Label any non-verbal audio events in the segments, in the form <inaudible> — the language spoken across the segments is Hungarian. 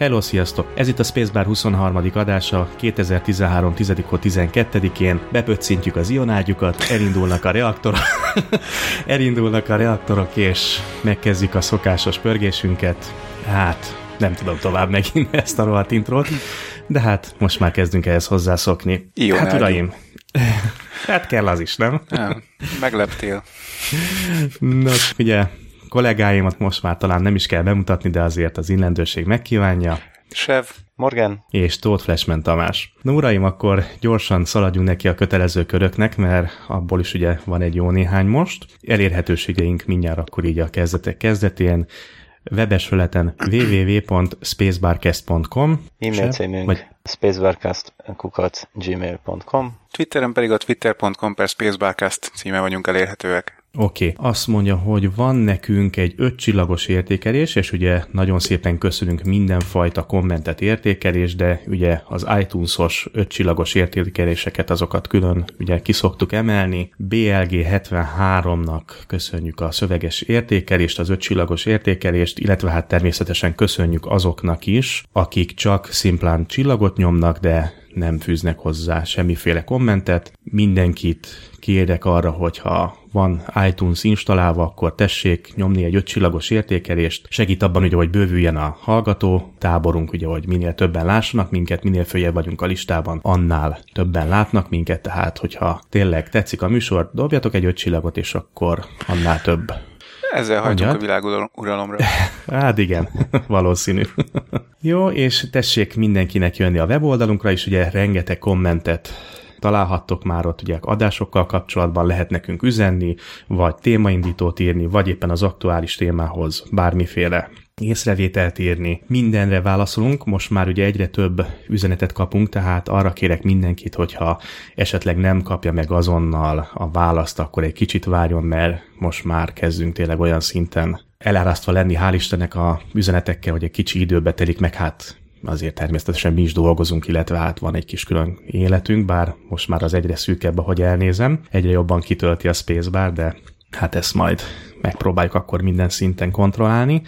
Hello, sziasztok! Ez itt a Spacebar 23. adása, 2013. 10 12-én bepöccintjük az ionágyukat, elindulnak a reaktorok, <laughs> elindulnak a reaktorok, és megkezdjük a szokásos pörgésünket. Hát, nem tudom tovább megint <laughs> ezt a rohadt intrót, de hát most már kezdünk ehhez hozzászokni. Ionágyú. Hát uraim, <laughs> hát kell az is, nem? Nem, megleptél. Nos, ugye kollégáimat most már talán nem is kell bemutatni, de azért az illendőség megkívánja. Sev, Morgan, és Tóth Flashman Tamás. No, uraim, akkor gyorsan szaladjunk neki a kötelező köröknek, mert abból is ugye van egy jó néhány most. Elérhetőségeink mindjárt akkor így a kezdetek kezdetén webes felületen www.spacebarcast.com e-mail címünk vagy- spacebarcast.gmail.com Twitteren pedig a twitter.com per spacebarcast címe vagyunk elérhetőek. Oké, okay. azt mondja, hogy van nekünk egy ötcsillagos értékelés, és ugye nagyon szépen köszönünk mindenfajta kommentet értékelés, de ugye az iTunes-os ötcsillagos értékeléseket azokat külön ugye kiszoktuk emelni. BLG73-nak köszönjük a szöveges értékelést, az ötcsillagos értékelést, illetve hát természetesen köszönjük azoknak is, akik csak szimplán csillagot nyomnak, de nem fűznek hozzá semmiféle kommentet. Mindenkit kérek arra, hogyha van iTunes installálva, akkor tessék nyomni egy ötcsillagos értékelést. Segít abban, ugye, hogy bővüljen a hallgató táborunk, ugye, hogy minél többen lássanak minket, minél följebb vagyunk a listában, annál többen látnak minket, tehát hogyha tényleg tetszik a műsor, dobjatok egy ötcsillagot, és akkor annál több. Ezzel hajtunk Mondjad. a világuralomra. <laughs> Hát igen, valószínű. Jó, és tessék mindenkinek jönni a weboldalunkra is, ugye rengeteg kommentet találhattok már ott ugye adásokkal kapcsolatban, lehet nekünk üzenni, vagy témaindítót írni, vagy éppen az aktuális témához bármiféle észrevételt írni. Mindenre válaszolunk, most már ugye egyre több üzenetet kapunk, tehát arra kérek mindenkit, hogyha esetleg nem kapja meg azonnal a választ, akkor egy kicsit várjon, mert most már kezdünk tényleg olyan szinten elárasztva lenni, hál' Istennek a üzenetekkel, hogy egy kicsi időbe telik, meg hát azért természetesen mi is dolgozunk, illetve hát van egy kis külön életünk, bár most már az egyre szűkebb, ahogy elnézem, egyre jobban kitölti a spacebar, de hát ezt majd megpróbáljuk akkor minden szinten kontrollálni.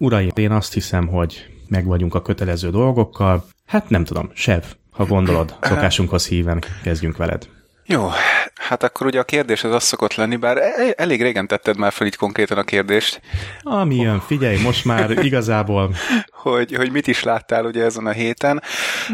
Uraim, én azt hiszem, hogy meg vagyunk a kötelező dolgokkal. Hát nem tudom, Sev, ha gondolod, <clears throat> szokásunkhoz híven kezdjünk veled. Jó, hát akkor ugye a kérdés az az szokott lenni, bár e- elég régen tetted már fel így konkrétan a kérdést, Ami jön, figyelj, most már igazából, <laughs> hogy, hogy mit is láttál ugye ezen a héten.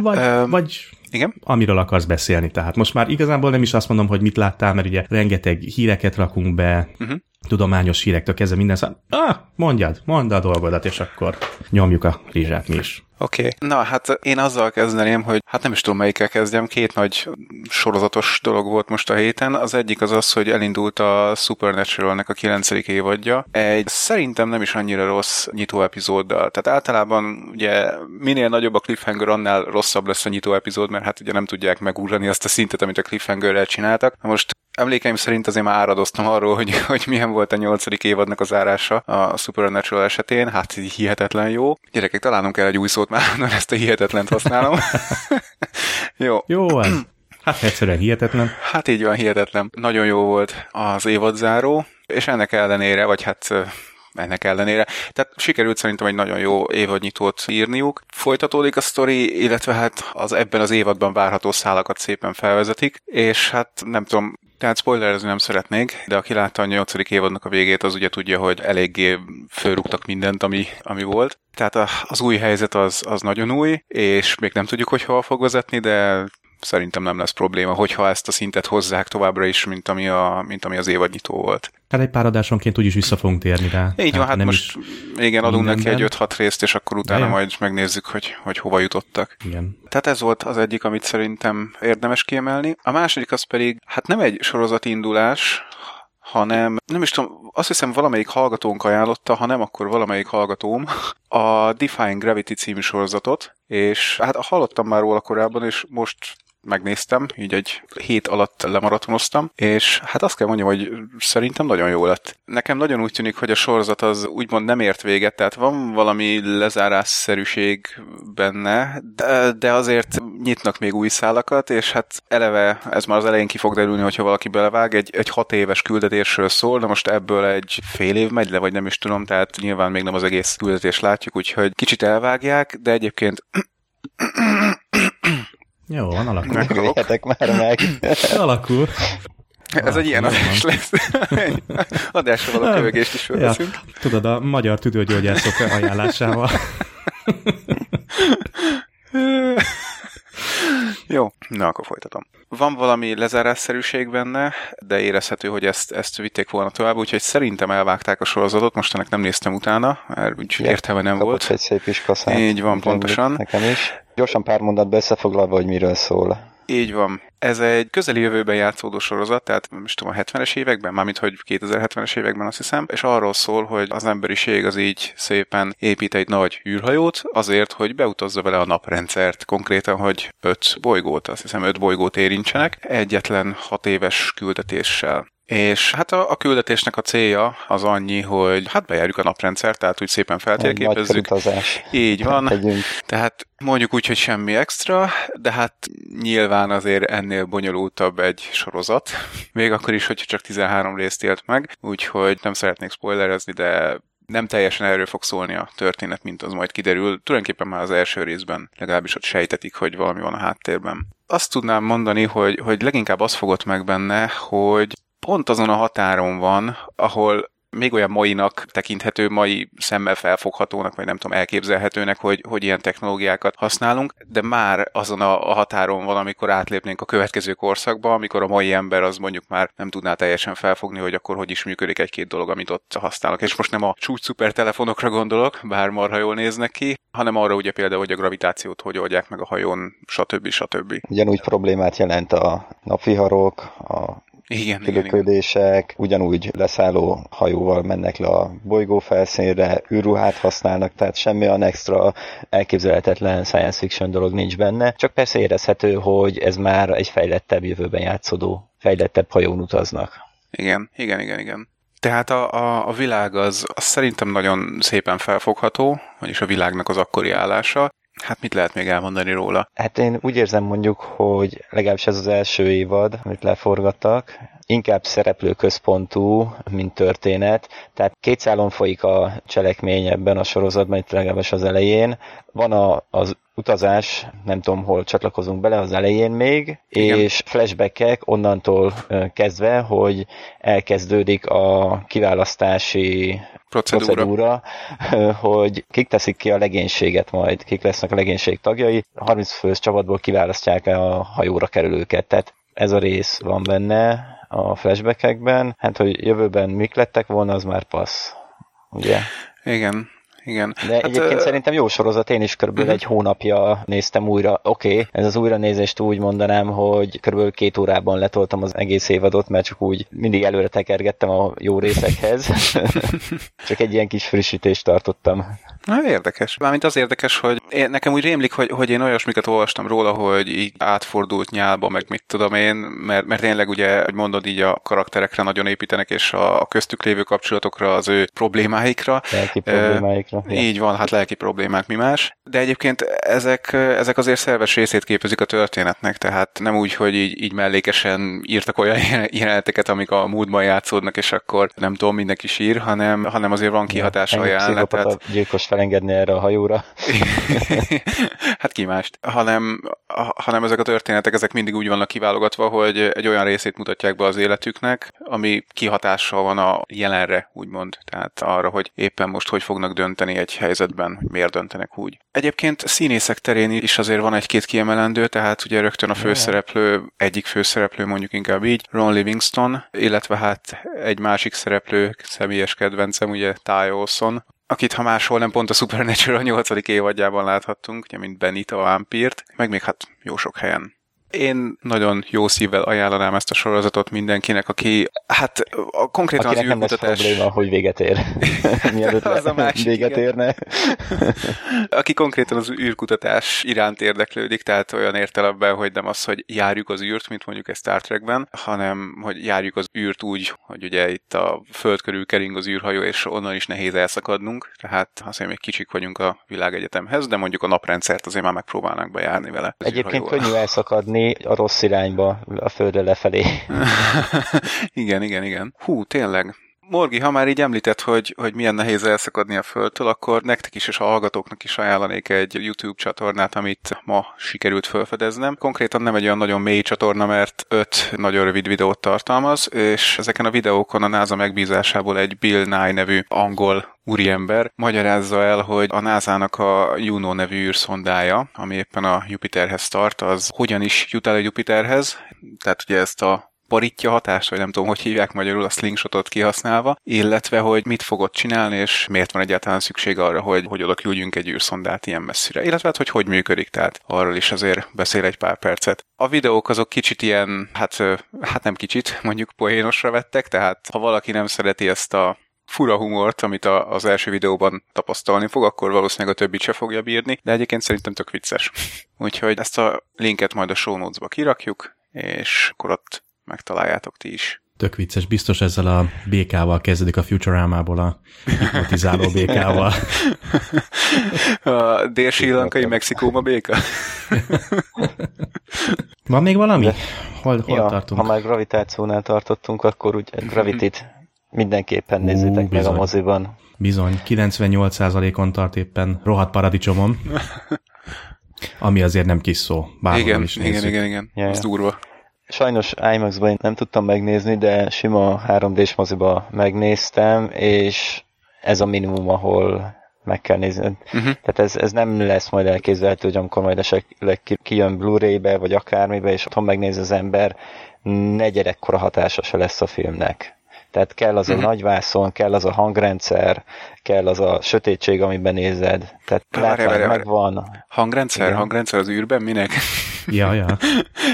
vagy, Öm, vagy Igen? amiről akarsz beszélni. Tehát most már igazából nem is azt mondom, hogy mit láttál, mert ugye rengeteg híreket rakunk be, uh-huh. Tudományos hírektől kezdve minden szám. Ah, mondjad, mondd a dolgodat, és akkor nyomjuk a rizsát mi is. Oké. Okay. Na, hát én azzal kezdeném, hogy hát nem is tudom melyikkel kezdjem, két nagy sorozatos dolog volt most a héten. Az egyik az az, hogy elindult a Supernatural-nek a kilencedik évadja. Egy szerintem nem is annyira rossz nyitó epizóddal. Tehát általában ugye minél nagyobb a cliffhanger, annál rosszabb lesz a nyitó epizód, mert hát ugye nem tudják megúrani azt a szintet, amit a cliffhangerrel csináltak. Most Emlékeim szerint azért már áradoztam arról, hogy, hogy milyen volt a nyolcadik évadnak az zárása a Supernatural esetén. Hát így hihetetlen jó. Gyerekek, találnom kell egy új szót már, mert ezt a hihetetlent használom. <laughs> jó. Jó, ez. Hát egyszerűen hihetetlen. Hát így van, hihetetlen. Nagyon jó volt az évadzáró, és ennek ellenére, vagy hát ennek ellenére. Tehát sikerült szerintem egy nagyon jó évadnyitót írniuk. Folytatódik a sztori, illetve hát az ebben az évadban várható szálakat szépen felvezetik, és hát nem tudom, tehát spoilerezni nem szeretnék, de aki látta a nyolcadik évadnak a végét, az ugye tudja, hogy eléggé fölrúgtak mindent, ami, ami volt. Tehát az új helyzet az, az nagyon új, és még nem tudjuk, hogy hova fog vezetni, de szerintem nem lesz probléma, hogyha ezt a szintet hozzák továbbra is, mint ami, a, mint ami az évadnyitó volt. Hát egy pár adásonként úgyis vissza fogunk térni rá. Így van, hát nem most igen, adunk neki egy 5-6 részt, és akkor utána Jaj. majd megnézzük, hogy, hogy hova jutottak. Igen. Tehát ez volt az egyik, amit szerintem érdemes kiemelni. A második az pedig, hát nem egy sorozati indulás, hanem nem is tudom, azt hiszem valamelyik hallgatónk ajánlotta, ha nem, akkor valamelyik hallgatóm a Defying Gravity című sorozatot, és hát hallottam már róla korábban, és most megnéztem, így egy hét alatt lemaratonoztam, és hát azt kell mondjam, hogy szerintem nagyon jó lett. Nekem nagyon úgy tűnik, hogy a sorozat az úgymond nem ért véget, tehát van valami lezárásszerűség benne, de, de azért nyitnak még új szálakat, és hát eleve ez már az elején ki fog derülni, hogyha valaki belevág, egy, egy hat éves küldetésről szól, de most ebből egy fél év megy le, vagy nem is tudom, tehát nyilván még nem az egész küldetést látjuk, úgyhogy kicsit elvágják, de egyébként Jó, van, alakul. Megöljetek már meg. <laughs> alakul. Ez egy ilyen adás lesz. <laughs> Adásra való kövögést is felveszünk. Ja, tudod, a magyar tüdőgyógyászok ajánlásával. <laughs> Jó, na akkor folytatom. Van valami lezárásszerűség benne, de érezhető, hogy ezt, ezt vitték volna tovább, úgyhogy szerintem elvágták a sorozatot, most ennek nem néztem utána, mert úgyhogy értelme nem Kapott volt. egy szép is kaszát. Így van, Úgy pontosan. Nekem is. Gyorsan pár mondatba összefoglalva, hogy miről szól. Így van. Ez egy közeli jövőben játszódó sorozat, tehát is tudom, a 70-es években, mármint hogy 2070-es években azt hiszem, és arról szól, hogy az emberiség az így szépen épít egy nagy űrhajót azért, hogy beutazza vele a naprendszert, konkrétan, hogy öt bolygót, azt hiszem öt bolygót érintsenek, egyetlen hat éves küldetéssel. És hát a, a küldetésnek a célja az annyi, hogy hát bejárjuk a naprendszert, tehát úgy szépen feltérképezzük. Így van. Tegyünk. Tehát mondjuk úgy, hogy semmi extra, de hát nyilván azért ennél bonyolultabb egy sorozat. <laughs> Még akkor is, hogyha csak 13 részt élt meg, úgyhogy nem szeretnék spoilerezni, de nem teljesen erről fog szólni a történet, mint az majd kiderül. Tulajdonképpen már az első részben legalábbis ott sejtetik, hogy valami van a háttérben. Azt tudnám mondani, hogy, hogy leginkább az fogott meg benne, hogy pont azon a határon van, ahol még olyan mainak tekinthető, mai szemmel felfoghatónak, vagy nem tudom, elképzelhetőnek, hogy, hogy ilyen technológiákat használunk, de már azon a, a határon van, amikor átlépnénk a következő korszakba, amikor a mai ember az mondjuk már nem tudná teljesen felfogni, hogy akkor hogy is működik egy-két dolog, amit ott használnak. És most nem a csúcs szuper gondolok, bár marha jól néznek ki, hanem arra ugye például, hogy a gravitációt hogy oldják meg a hajón, stb. stb. Ugyanúgy problémát jelent a napviharok, a Igen, igen, igen. ugyanúgy leszálló hajóval mennek le a bolygó felszínre, űrruhát használnak, tehát semmi olyan extra elképzelhetetlen science fiction dolog nincs benne, csak persze érezhető, hogy ez már egy fejlettebb jövőben játszódó, fejlettebb hajón utaznak. Igen, igen, igen, igen. Tehát a, a, a világ az, az szerintem nagyon szépen felfogható, vagyis a világnak az akkori állása. Hát mit lehet még elmondani róla? Hát én úgy érzem mondjuk, hogy legalábbis ez az első évad, amit leforgattak, inkább szereplőközpontú, mint történet. Tehát két szálon folyik a cselekmény ebben a sorozatban, itt legalábbis az elején. Van a, az utazás, nem tudom, hol csatlakozunk bele, az elején még, Igen. és flashbackek onnantól kezdve, hogy elkezdődik a kiválasztási Procedúra. procedúra, hogy kik teszik ki a legénységet majd, kik lesznek a legénység tagjai. A 30 fős csapatból kiválasztják a hajóra kerülőket. Tehát ez a rész van benne a flashbackekben. Hát, hogy jövőben mik lettek volna, az már passz. Ugye? Igen, igen. De hát, egyébként ö, szerintem jó sorozat, én is körülbelül Mhm. egy hónapja néztem újra. Oké, okay, ez az újranézést úgy mondanám, hogy körülbelül két órában letoltam az egész évadot, mert csak úgy mindig előre tekergettem a jó részekhez. <laughs> csak egy ilyen kis frissítést tartottam. Na, érdekes. Mármint az érdekes, hogy én, nekem úgy rémlik, hogy, hogy én olyasmikat olvastam róla, hogy így átfordult nyálba, meg mit tudom én, mert, mert tényleg ugye, hogy mondod, így a karakterekre nagyon építenek, és a, a köztük lévő kapcsolatokra, az ő problémáikra. Lelki problémáikra. Ja. Így van, hát lelki problémák, mi más. De egyébként ezek, ezek azért szerves részét képezik a történetnek, tehát nem úgy, hogy így, így mellékesen írtak olyan jeleneteket, amik a múltban játszódnak, és akkor nem tudom, mindenki sír, hanem, hanem azért van kihatása a Ennyi jelenet. Tehát, pszichopata gyilkos felengedni erre a hajóra. <laughs> hát ki mást, hanem, hanem ezek a történetek, ezek mindig úgy vannak kiválogatva, hogy egy olyan részét mutatják be az életüknek, ami kihatással van a jelenre, úgymond. Tehát arra, hogy éppen most hogy fognak dönteni egy helyzetben, hogy miért döntenek úgy. Egyébként színészek terén is azért van egy-két kiemelendő, tehát ugye rögtön a főszereplő, egyik főszereplő mondjuk inkább így, Ron Livingston, illetve hát egy másik szereplő, személyes kedvencem, ugye Ty Olson, akit ha máshol nem pont a Supernatural 8. évadjában láthattunk, ugye mint Benita a vámpírt, meg még hát jó sok helyen. Én nagyon jó szívvel ajánlanám ezt a sorozatot mindenkinek, aki hát a, konkrétan Akinek az nem űrkutatás... probléma, hogy véget ér. <laughs> <laughs> Mielőtt Az a másik, véget igen. érne. <laughs> aki konkrétan az űrkutatás iránt érdeklődik, tehát olyan értelemben, hogy nem az, hogy járjuk az űrt, mint mondjuk egy Star Trekben, hanem hogy járjuk az űrt úgy, hogy ugye itt a föld körül kering az űrhajó, és onnan is nehéz elszakadnunk, tehát azért még kicsik vagyunk a világegyetemhez, de mondjuk a naprendszert azért már megpróbálnánk bejárni vele. Egyébként űrhajóval. könnyű elszakadni a rossz irányba, a földre lefelé. <laughs> igen, igen, igen. Hú, tényleg. Morgi, ha már így említett, hogy, hogy milyen nehéz elszakadni a földtől, akkor nektek is és a hallgatóknak is ajánlanék egy YouTube csatornát, amit ma sikerült felfedeznem. Konkrétan nem egy olyan nagyon mély csatorna, mert öt nagyon rövid videót tartalmaz, és ezeken a videókon a NASA megbízásából egy Bill Nye nevű angol úriember magyarázza el, hogy a NASA-nak a Juno nevű űrszondája, ami éppen a Jupiterhez tart, az hogyan is jut el a Jupiterhez, tehát ugye ezt a paritja hatást, vagy nem tudom, hogy hívják magyarul a slingshotot kihasználva, illetve hogy mit fogod csinálni, és miért van egyáltalán szükség arra, hogy, hogy oda küldjünk egy űrszondát ilyen messzire, illetve hát, hogy hogy működik, tehát arról is azért beszél egy pár percet. A videók azok kicsit ilyen, hát, hát nem kicsit, mondjuk poénosra vettek, tehát ha valaki nem szereti ezt a fura humort, amit a, az első videóban tapasztalni fog, akkor valószínűleg a többit se fogja bírni, de egyébként szerintem tök vicces. <laughs> Úgyhogy ezt a linket majd a show notes-ba kirakjuk, és akkor ott megtaláljátok ti is. Tök vicces, biztos ezzel a békával kezdődik a Futurama-ból a hipnotizáló békával. A dél-sri-lankai Mexikóma béka? Van még valami? De- Hol, hol ja, tartunk? ha már gravitációnál tartottunk, akkor úgy Gravitit mindenképpen nézzétek meg a moziban. Bizony, 98%-on tart éppen rohadt paradicsomom. Ami azért nem kis szó, bárhol igen, is igen, nézzük. igen, igen, Ja, Az ja. durva. Sajnos IMAX-ban nem tudtam megnézni, de sima 3D-s moziba megnéztem, és ez a minimum, ahol meg kell nézni. Uh-huh. Tehát ez, ez nem lesz majd elképzelhető, hogy amikor majd esetleg ki- kijön Blu-ray-be, vagy akármibe, és otthon megnéz az ember, ne gyerekkora hatása se lesz a filmnek. Tehát kell az a Mhm. nagy vászon, kell az a hangrendszer, kell az a sötétség, amiben nézed. Tehát Várj, megvan. Hangrendszer? Igen. Hangrendszer az űrben? Minek? <laughs> Ja, ja.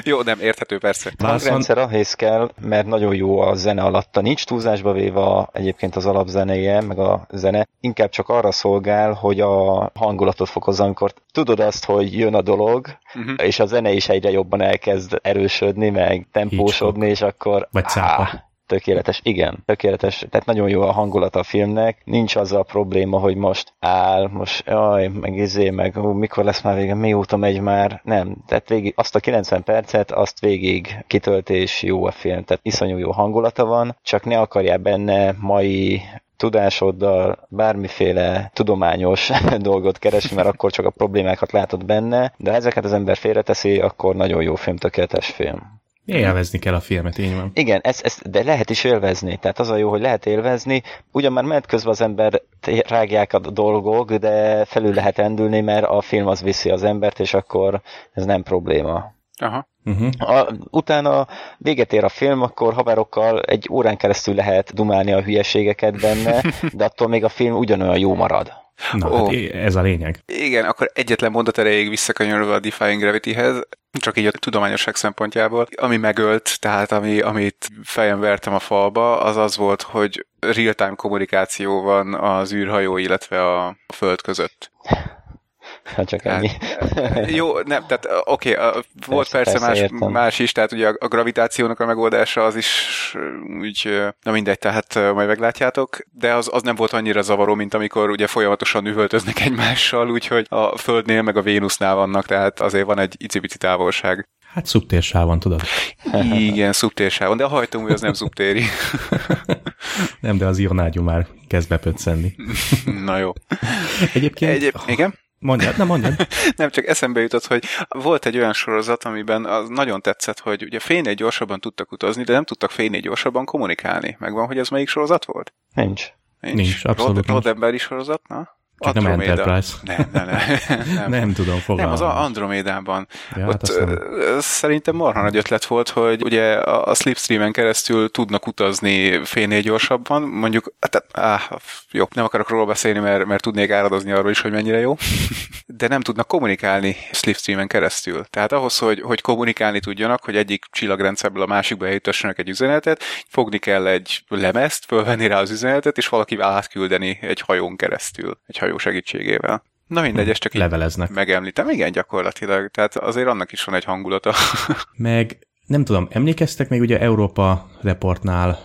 Jó, nem, érthető persze. Vászon, Hangrendszer ahhoz kell, mert nagyon jó a zene alatta. Nincs túlzásba véve a, egyébként az alapzenéje, meg a zene. Inkább csak arra szolgál, hogy a hangulatot fokozza, amikor tudod azt, hogy jön a dolog, Uh-huh. és a zene is egyre jobban elkezd erősödni, meg tempósodni, és akkor... Vagy cápa. Á, tökéletes, igen, tökéletes. Tehát nagyon jó a hangulat a filmnek. Nincs az a probléma, hogy most áll, most jaj, meg izé, meg hú, mikor lesz már vége, mióta megy már. Nem, tehát végig azt a 90 percet, azt végig kitölt, és jó a film. Tehát iszonyú jó hangulata van, csak ne akarjál benne mai tudásoddal bármiféle tudományos <laughs> dolgot keresni, mert akkor csak a problémákat látod benne, de ha ezeket az ember félreteszi, akkor nagyon jó film, tökéletes film. Élvezni kell a filmet, így van. Igen, ezt, ezt, de lehet is élvezni. Tehát az a jó, hogy lehet élvezni. Ugyan már ment közben az ember rágják a dolgok, de felül lehet endülni, mert a film az viszi az embert, és akkor ez nem probléma. Aha. Uh-huh. A, utána véget ér a film, akkor haverokkal egy órán keresztül lehet dumálni a hülyeségeket benne, <laughs> de attól még a film ugyanolyan jó marad. Na, Ó. hát ez a lényeg. Igen, akkor egyetlen mondat erejéig visszakanyarodva a Defying Gravity-hez, csak így a tudományosság szempontjából, ami megölt, tehát ami, amit fejem vertem a falba, az az volt, hogy real-time kommunikáció van az űrhajó, illetve a föld között. Ha csak Tehát, ennyi. Jó, nem, tehát oké, okay, volt Persze, persze, persze, más, értem. más is, tehát ugye a, a gravitációnak a megoldása az is úgy, na mindegy, tehát majd meglátjátok, de az, az nem volt annyira zavaró, mint amikor ugye folyamatosan üvöltöznek egymással, úgyhogy a Földnél meg a Vénusznál vannak, tehát azért van egy icipici távolság. Hát szubtérsávon, tudod. Igen, szubtérsávon, de a hajtómű az nem szubtéri. Nem, de az ionágyú már kezd bepöccenni. Na jó. Egyébként, Egyéb, igen? Mondjad, nem mondjad. <laughs> Nem, csak eszembe jutott, hogy volt egy olyan sorozat, amiben az nagyon tetszett, hogy ugye fénynél gyorsabban tudtak utazni, de nem tudtak fénynél gyorsabban kommunikálni. Megvan, hogy ez melyik sorozat volt? Nincs. Nincs, abszolút Rod- nincs. Rodemberi sorozat, na? Csak nem. Enterprise. Nem, nem, nem. <laughs> Nem, nem tudom Nem, fogalmazni. az a Andromédában. Ja, hát Ott azt nem- szerintem marha nagy ötlet volt, hogy ugye a Slipstreamen keresztül tudnak utazni félnél gyorsabban, mondjuk, hát, áh, jó, nem akarok róla beszélni, mert, mert tudnék áradozni arról is, hogy mennyire jó, de nem tudnak kommunikálni Slipstreamen keresztül. Tehát ahhoz, hogy, hogy kommunikálni tudjanak, hogy egyik csillagrendszerből a másikba eljutassanak egy üzenetet, fogni kell egy lemezt, fölvenni rá az üzenetet, és valakivel átküldeni egy hajón keresztül, egy hajó segítségével. Na mindegy, ezt csak Leveleznek. megemlítem. Igen, gyakorlatilag. Tehát azért annak is van egy hangulata. <laughs> Meg nem tudom, emlékeztek még ugye Európa Reportnál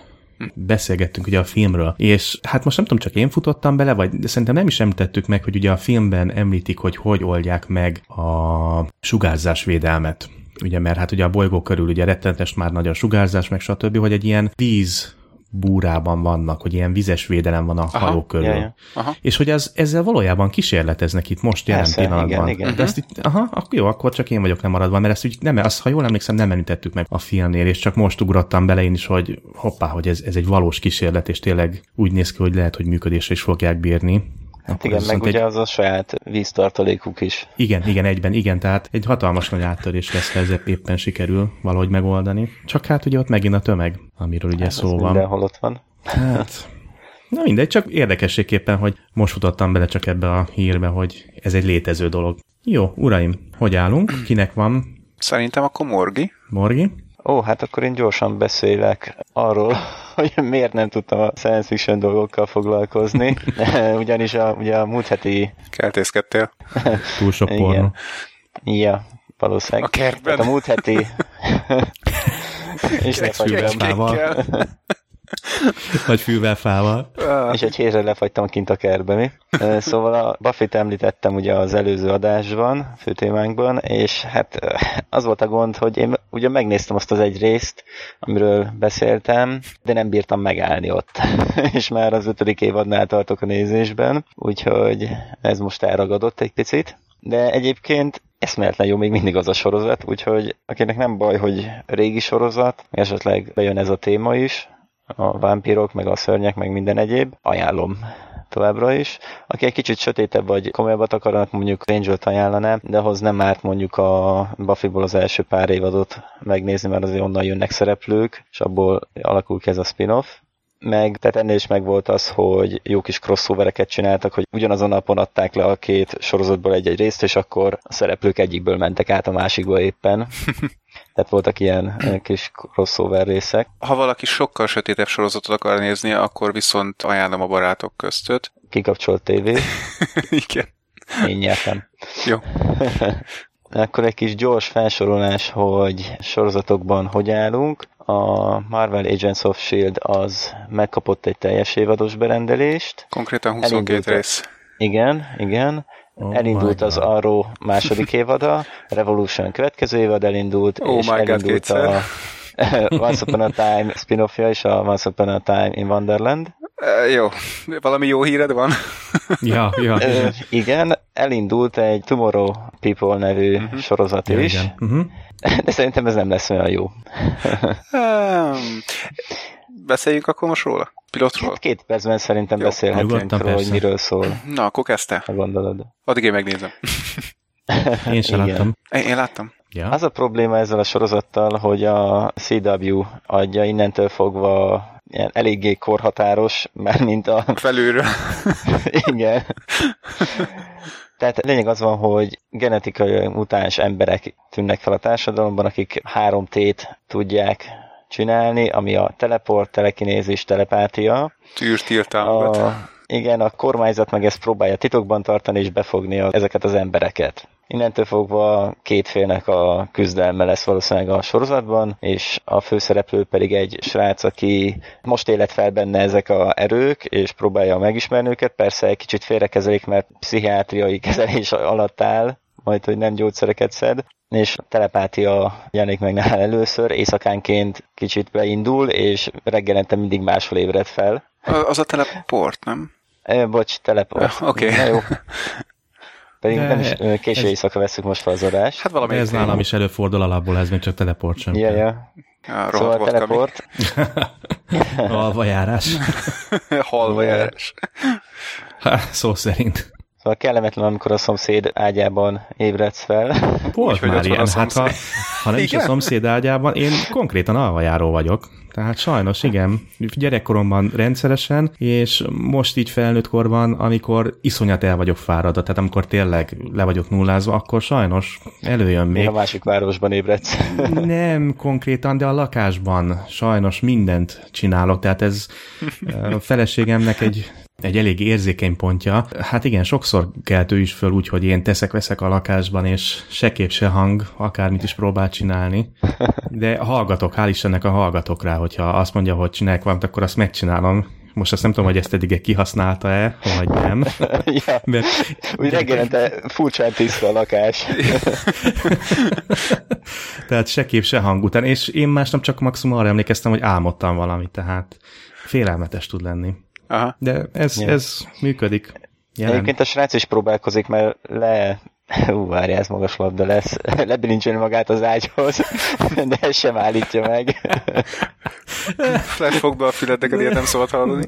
beszélgettünk ugye a filmről, és hát most nem tudom, csak én futottam bele, vagy de szerintem nem is említettük meg, hogy ugye a filmben említik, hogy hogy oldják meg a sugárzásvédelmet. Ugye, mert hát ugye a bolygó körül ugye rettenetes már nagy a sugárzás, meg stb., hogy egy ilyen víz búrában vannak, hogy ilyen vizes védelem van a Aha, hajó körül. ja, ja. Aha. És hogy az, ezzel valójában kísérleteznek itt most jelen Persze, pillanatban. igen, igen. De ezt itt, aha, akkor jó, akkor csak én vagyok lemaradva, mert ezt úgy nem, azt, ha jól emlékszem, nem említettük meg a filmnél, és csak most ugrottam bele én is, hogy hoppá, hogy ez, ez egy valós kísérlet, és tényleg úgy néz ki, hogy lehet, hogy működésre is fogják bírni. Hát Akkor igen, meg ugye az a saját víztartalékuk is. Igen, igen, egyben, igen, tehát egy hatalmas nagy áttörés lesz, ha ez éppen sikerül valahogy megoldani. Csak hát ugye ott megint a tömeg, amiről ugye Ez szó van. mindenhol ott van. Hát, na mindegy, csak érdekességképpen, hogy most futottam bele csak ebbe a hírbe, hogy ez egy létező dolog. Jó, uraim, hogy állunk? Kinek van Szerintem akkor Morgi. Morgi? Ó, hát akkor én gyorsan beszélek arról, <laughs> hogy miért nem tudtam a science fiction dolgokkal foglalkozni. <laughs> Ugyanis a, ugye a múlt heti, Keltészkedtél. <laughs> Túl sok Igen. pornó. ja, valószínűleg. A kertben. Tehát a múlt heti... és, lefagytam, Kecskékkel. <laughs> Vagy fűvel fával. és egy hétre lefagytam kint a kertbe, mi? Ö, Szóval a Buffy-t említettem ugye az előző adásban, főtémánkban, és hát az volt a gond, hogy én ugye megnéztem azt az egy részt, amiről beszéltem, de nem bírtam megállni ott. <laughs> és már az ötödik évadnál tartok a nézésben, úgyhogy ez most elragadott egy picit. De egyébként eszméletlen jó még mindig az a sorozat, úgyhogy akinek nem baj, hogy régi sorozat, esetleg bejön ez a téma is, a vámpírok, meg a szörnyek, meg minden egyéb, ajánlom továbbra is. Aki egy kicsit sötétebb vagy komolyabbat akarnak, mondjuk Angel-t ajánlanám, de ahhoz nem árt mondjuk a Buffyból az első pár évadot megnézni, mert azért onnan jönnek szereplők, és abból alakul ki ez a spin-off meg, tehát ennél is megvolt az, hogy jó kis crossovereket csináltak, hogy ugyanazon a napon adták le a két sorozatból egy-egy részt, és akkor a szereplők egyikből mentek át a másikba éppen. <laughs> Tehát voltak ilyen kis crossover részek. Ha valaki sokkal sötétebb sorozatot akar nézni, akkor viszont ajánlom a barátok köztöt. Kikapcsolt tévé, <laughs> Igen. én nyertem. Jó. <laughs> Akkor egy kis gyors felsorolás, hogy sorozatokban hogy állunk. A Marvel Agents of S.H.I.E.L.D. az megkapott egy teljes évados berendelést. Konkrétan 22 Elindult rész. Igen, igen. Oh elindult az. Arrow második <laughs> évada, Revolution következő évad elindult, Oh és my God, elindult a. <laughs> Once Upon a Time spin-offja is, a Once Upon a Time in Wonderland. E, jó. Valami jó híred van? <laughs> Ja, ja. Ö, igen, elindult egy Tomorrow People nevű Mhm. sorozat ja is, igen. Uh-huh. de szerintem ez nem lesz olyan jó. Um, beszéljünk akkor most róla? Pilotról? Hát két percben szerintem Jó, beszélhetünk róla, hogy persze. miről szól, Na, akkor kezdte. ha gondolod. Addig én megnézem. Én sem láttam. Én, én láttam. Ja. Az a probléma ezzel a sorozattal, hogy a CW adja innentől fogva ilyen eléggé korhatáros, mármint a... Felülről. <laughs> Igen. Tehát a lényeg az van, hogy genetikai mutáns emberek tűnnek fel a társadalomban, akik három tét tudják csinálni, ami a teleport, telekinézis, telepátia. Tűrt írtálmat. A, igen, a kormányzat meg ezt próbálja titokban tartani és befogni a, ezeket az embereket. Innentől fogva két félnek a küzdelme lesz valószínűleg a sorozatban, és a főszereplő pedig egy srác, aki most élet fel benne ezek a erők, és próbálja megismerni őket. Persze egy kicsit félrekezelik, mert pszichiátriai kezelés alatt áll, majd, hogy nem gyógyszereket szed, és a telepátia jelenik meg nála először, éjszakánként kicsit beindul, és reggelente mindig máshol ébred fel. Az a teleport, nem? E, bocs, teleport. Oké. Na jó. Pedig De nem is késő ez- éjszaka veszük most fel az adást. Hát valami Ez nálam is előfordul alapból, ez még csak teleport sem. Ja, ja. Szóval vodka, teleport. <laughs> Alvajárás. <laughs> mi? Halva járás. Ha, <laughs> szó szerint. Szóval kellemetlen, amikor a szomszéd ágyában ébredsz fel. Volt hogy már ilyen, a hát ha, ha nem is a szomszéd ágyában, én konkrétan alvajáró vagyok. Tehát sajnos igen, gyerekkoromban rendszeresen, és most így felnőtt korban, amikor iszonyat el vagyok fáradva, tehát amikor tényleg le vagyok nullázva, akkor sajnos előjön Még még. a másik városban ébredsz. <laughs> Nem konkrétan, de a lakásban sajnos mindent csinálok, tehát ez a feleségemnek egy egy elég érzékeny pontja. Hát igen, sokszor kelt ő is föl úgy, hogy én teszek-veszek a lakásban, és se kép, se hang, akármit is próbál csinálni. De hallgatok, hál' Istennek a hallgatok rá, hogyha azt mondja, hogy csinálják valamit, akkor azt megcsinálom. Most azt nem tudom, hogy ezt eddig kihasználta-e, vagy nem. <laughs> ja. Mert Úgy reggelente furcsán tiszta a lakás. <laughs> Tehát se kép, se hang után, és én másnap csak maximum arra emlékeztem, hogy álmodtam valamit, tehát félelmetes tud lenni. Aha. De ez, Ja. ez működik. Jelen. Egyébként a srác is próbálkozik, mert le... Ú, várjál, ez magas labda lesz. <laughs> Lebilincselni magát az ágyhoz, <laughs> de ez sem állítja meg. <laughs> Flash fog be a füledeket, ilyet nem szabad hallani.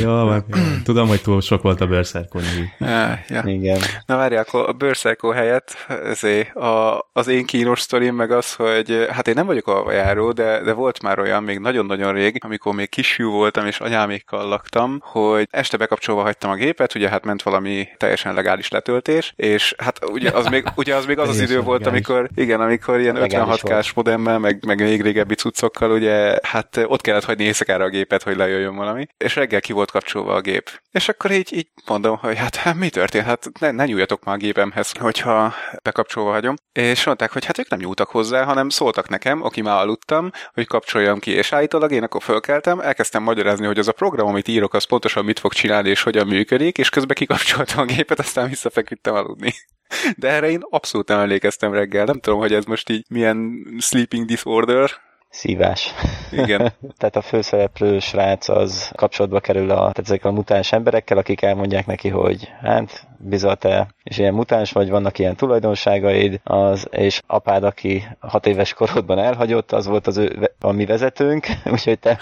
Jó, van. jó. Tudom, hogy túl sok volt a bőrszerkonyhű. Ja, ja. Igen. Na várjál, akkor a Berserko helyett ezért a, az én kínos sztorim meg az, hogy hát én nem vagyok alvajáró, de, de volt már olyan még nagyon-nagyon rég, amikor még kisfiú voltam és anyámékkal laktam, hogy este bekapcsolva hagytam a gépet, ugye hát ment valami teljesen legális letöltés, és hát ugye az még, ugye az, még az az idő volt, amikor igen, amikor ilyen Legális 56K-s modemmel, meg, meg még régebbi cuccokkal, ugye hát ott kellett hagyni éjszakára a gépet, hogy lejöjjön valami, és reggel ki volt kapcsolva a gép. És akkor így, így mondom, hogy hát, hát mi történt? Hát ne, ne nyúljatok már a gépemhez, hogyha bekapcsolva hagyom. És mondták, hogy hát ők nem nyúltak hozzá, hanem szóltak nekem, aki már aludtam, hogy kapcsoljam ki, és állítólag én akkor fölkeltem, elkezdtem magyarázni, hogy az a program, amit írok, az pontosan mit fog csinálni, és hogyan működik, és közben kikapcsoltam a gépet, aztán visszafeküdtem aludni. De erre én abszolút nem emlékeztem reggel. Nem tudom, hogy ez most így milyen sleeping disorder. Szívás. Igen. <laughs> Tehát a főszereplő srác az kapcsolatba kerül a, tehát ezekkel a mutáns emberekkel, akik elmondják neki, hogy hát bizony te és ilyen mutáns vagy, vannak ilyen tulajdonságaid, az, és apád, aki hat éves korodban elhagyott, az volt az ő, a mi vezetőnk, <laughs> úgyhogy te,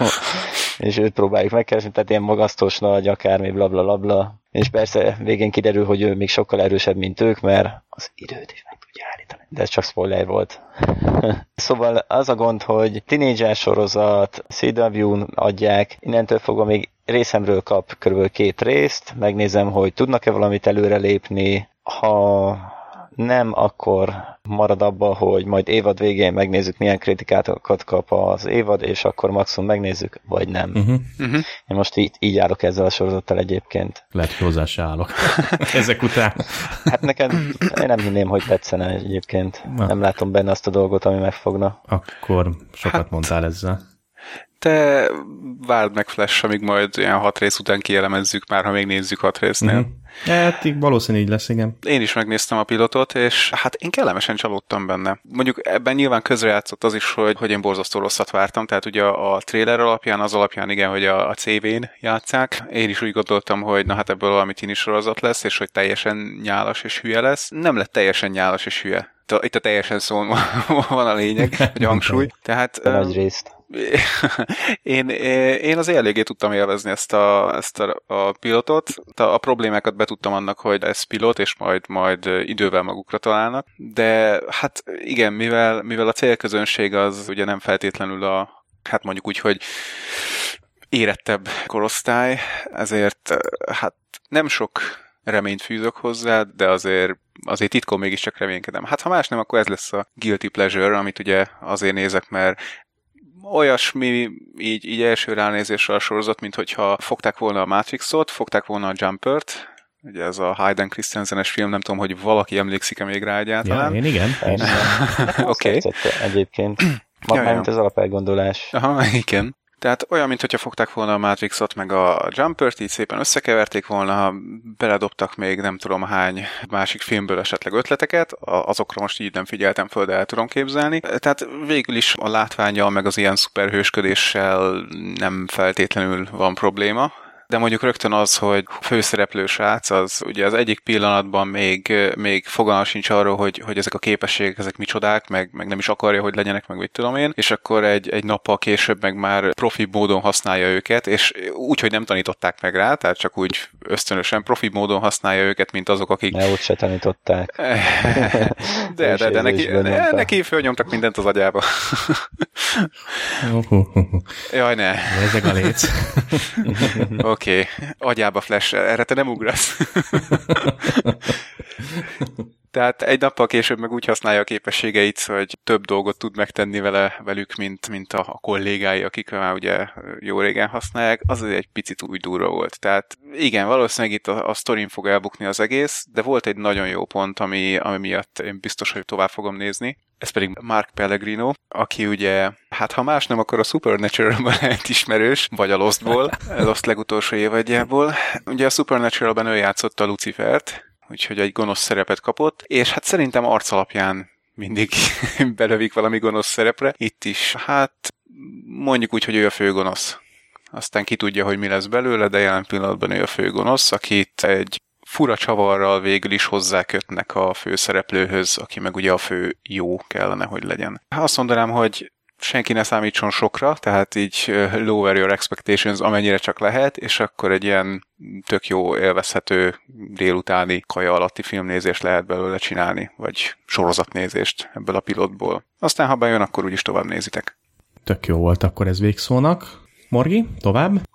és őt próbáljuk megkeresni, tehát ilyen magasztos nagy, akármi, bla bla bla bla. És persze végén kiderül, hogy ő még sokkal erősebb, mint ők, mert az időt is meg tudja állítani. De ez csak spoiler volt. <laughs> szóval az a gond, hogy tínédzser sorozat, CW-n adják, innentől fogva még részemről kap kb. két részt, megnézem, hogy tudnak-e valamit előrelépni, ha nem, akkor marad abba, hogy majd évad végén megnézzük, milyen kritikákat kap az évad, és akkor maximum megnézzük, vagy nem. Uh-huh. Uh-huh. Én most így, így állok ezzel a sorozattal egyébként. Lehet, hogy hozzá se állok. <laughs> Ezek után. Hát nekem, én nem hinném, hogy tetszene egyébként. Na. Nem látom benne azt a dolgot, ami megfogna. Akkor sokat Hát- mondtál ezzel. Te várd meg Flash, amíg majd ilyen hat rész után kielemezzük már, ha még nézzük hat résznél. Uh-huh. Hát így valószínű így lesz, igen. Én is megnéztem a pilotot, és hát én kellemesen csalódtam benne. Mondjuk ebben nyilván közrejátszott az is, hogy, hogy én borzasztó rosszat vártam, tehát ugye a, a trailer alapján, az alapján igen, hogy a, a CV-n játszák. Én is úgy gondoltam, hogy na hát ebből valami tini sorozat lesz, és hogy teljesen nyálas és hülye lesz. Nem lett teljesen nyálas és hülye. Itt a- Itt a teljesen szó <laughs> van a lényeg, a hangsúly. Tehát De öm, nagy részt. <laughs> én, én azért eléggé tudtam élvezni ezt a, ezt a, a pilotot. A, a problémákat betudtam annak, hogy ez pilot, és majd, majd idővel magukra találnak. De hát igen, mivel, mivel a célközönség az ugye nem feltétlenül a, hát mondjuk úgy, hogy érettebb korosztály, ezért hát nem sok reményt fűzök hozzá, de azért azért titkon mégiscsak reménykedem. Hát ha más nem, akkor ez lesz a guilty pleasure, amit ugye azért nézek, mert olyasmi így, így első ránézésre a sorozat, mint hogyha fogták volna a Matrixot, fogták volna a Jumpert, ugye ez a Hayden Christensenes film, nem tudom, hogy valaki emlékszik-e még rá Ja, egyáltalán. én igen. én <laughs> igen. Oké. Tetszett Egyébként. Ja, Ma, ja. Mármint az alapelgondolás. Aha, igen. Tehát olyan, mintha fogták volna a Matrixot, meg a Jumpert, így szépen összekeverték volna, beledobtak még nem tudom hány másik filmből esetleg ötleteket, azokra most így nem figyeltem föl, de el tudom képzelni. Tehát végül is a látványjal, meg az ilyen szuperhősködéssel nem feltétlenül van probléma, de mondjuk rögtön az, hogy főszereplő srác, az ugye az egyik pillanatban még, még fogalma sincs arról, hogy, hogy ezek a képességek, ezek micsodák, meg, meg nem is akarja, hogy legyenek, meg mit tudom én, és akkor egy, egy nappal később meg már profi módon használja őket, és úgy, hogy nem tanították meg rá, tehát csak úgy ösztönösen profi módon használja őket, mint azok, akik... Ne, úgy se tanították. <laughs> de, de, de neki, de, neki fölnyomtak mindent az agyába. Jaj, ne. Ezek a léc. <laughs> <laughs> Oké, okay. agyába flash, erre te nem ugrasz. <laughs> Tehát egy nappal később meg úgy használja a képességeit, hogy több dolgot tud megtenni vele velük, mint, mint a, a kollégái, akik már ugye jó régen használják, az egy picit úgy durva volt. Tehát igen, valószínűleg itt a, a sztorin fog elbukni az egész, de volt egy nagyon jó pont, ami, ami miatt én biztos, hogy tovább fogom nézni. Ez pedig Mark Pellegrino, aki ugye, hát ha más nem, akkor a Supernatural-ban <laughs> lehet ismerős, vagy a Lostból, Lost legutolsó évadjából. Ugye a Supernatural-ben ő játszotta Lucifert, úgyhogy egy gonosz szerepet kapott, és hát szerintem arc alapján mindig <laughs> belövik valami gonosz szerepre. Itt is, hát mondjuk úgy, hogy ő a főgonosz. Aztán ki tudja, hogy mi lesz belőle, de jelen pillanatban ő a főgonosz, akit egy fura csavarral végül is hozzákötnek a főszereplőhöz, aki meg ugye a fő jó kellene, hogy legyen. Azt mondanám, hogy senki ne számítson sokra, tehát így lower your expectations amennyire csak lehet, és akkor egy ilyen tök jó, élvezhető délutáni kaja alatti filmnézést lehet belőle csinálni, vagy sorozatnézést ebből a pilotból. Aztán, ha bejön, akkor úgyis tovább nézitek. Tök jó volt akkor ez végszónak. Morgi, tovább?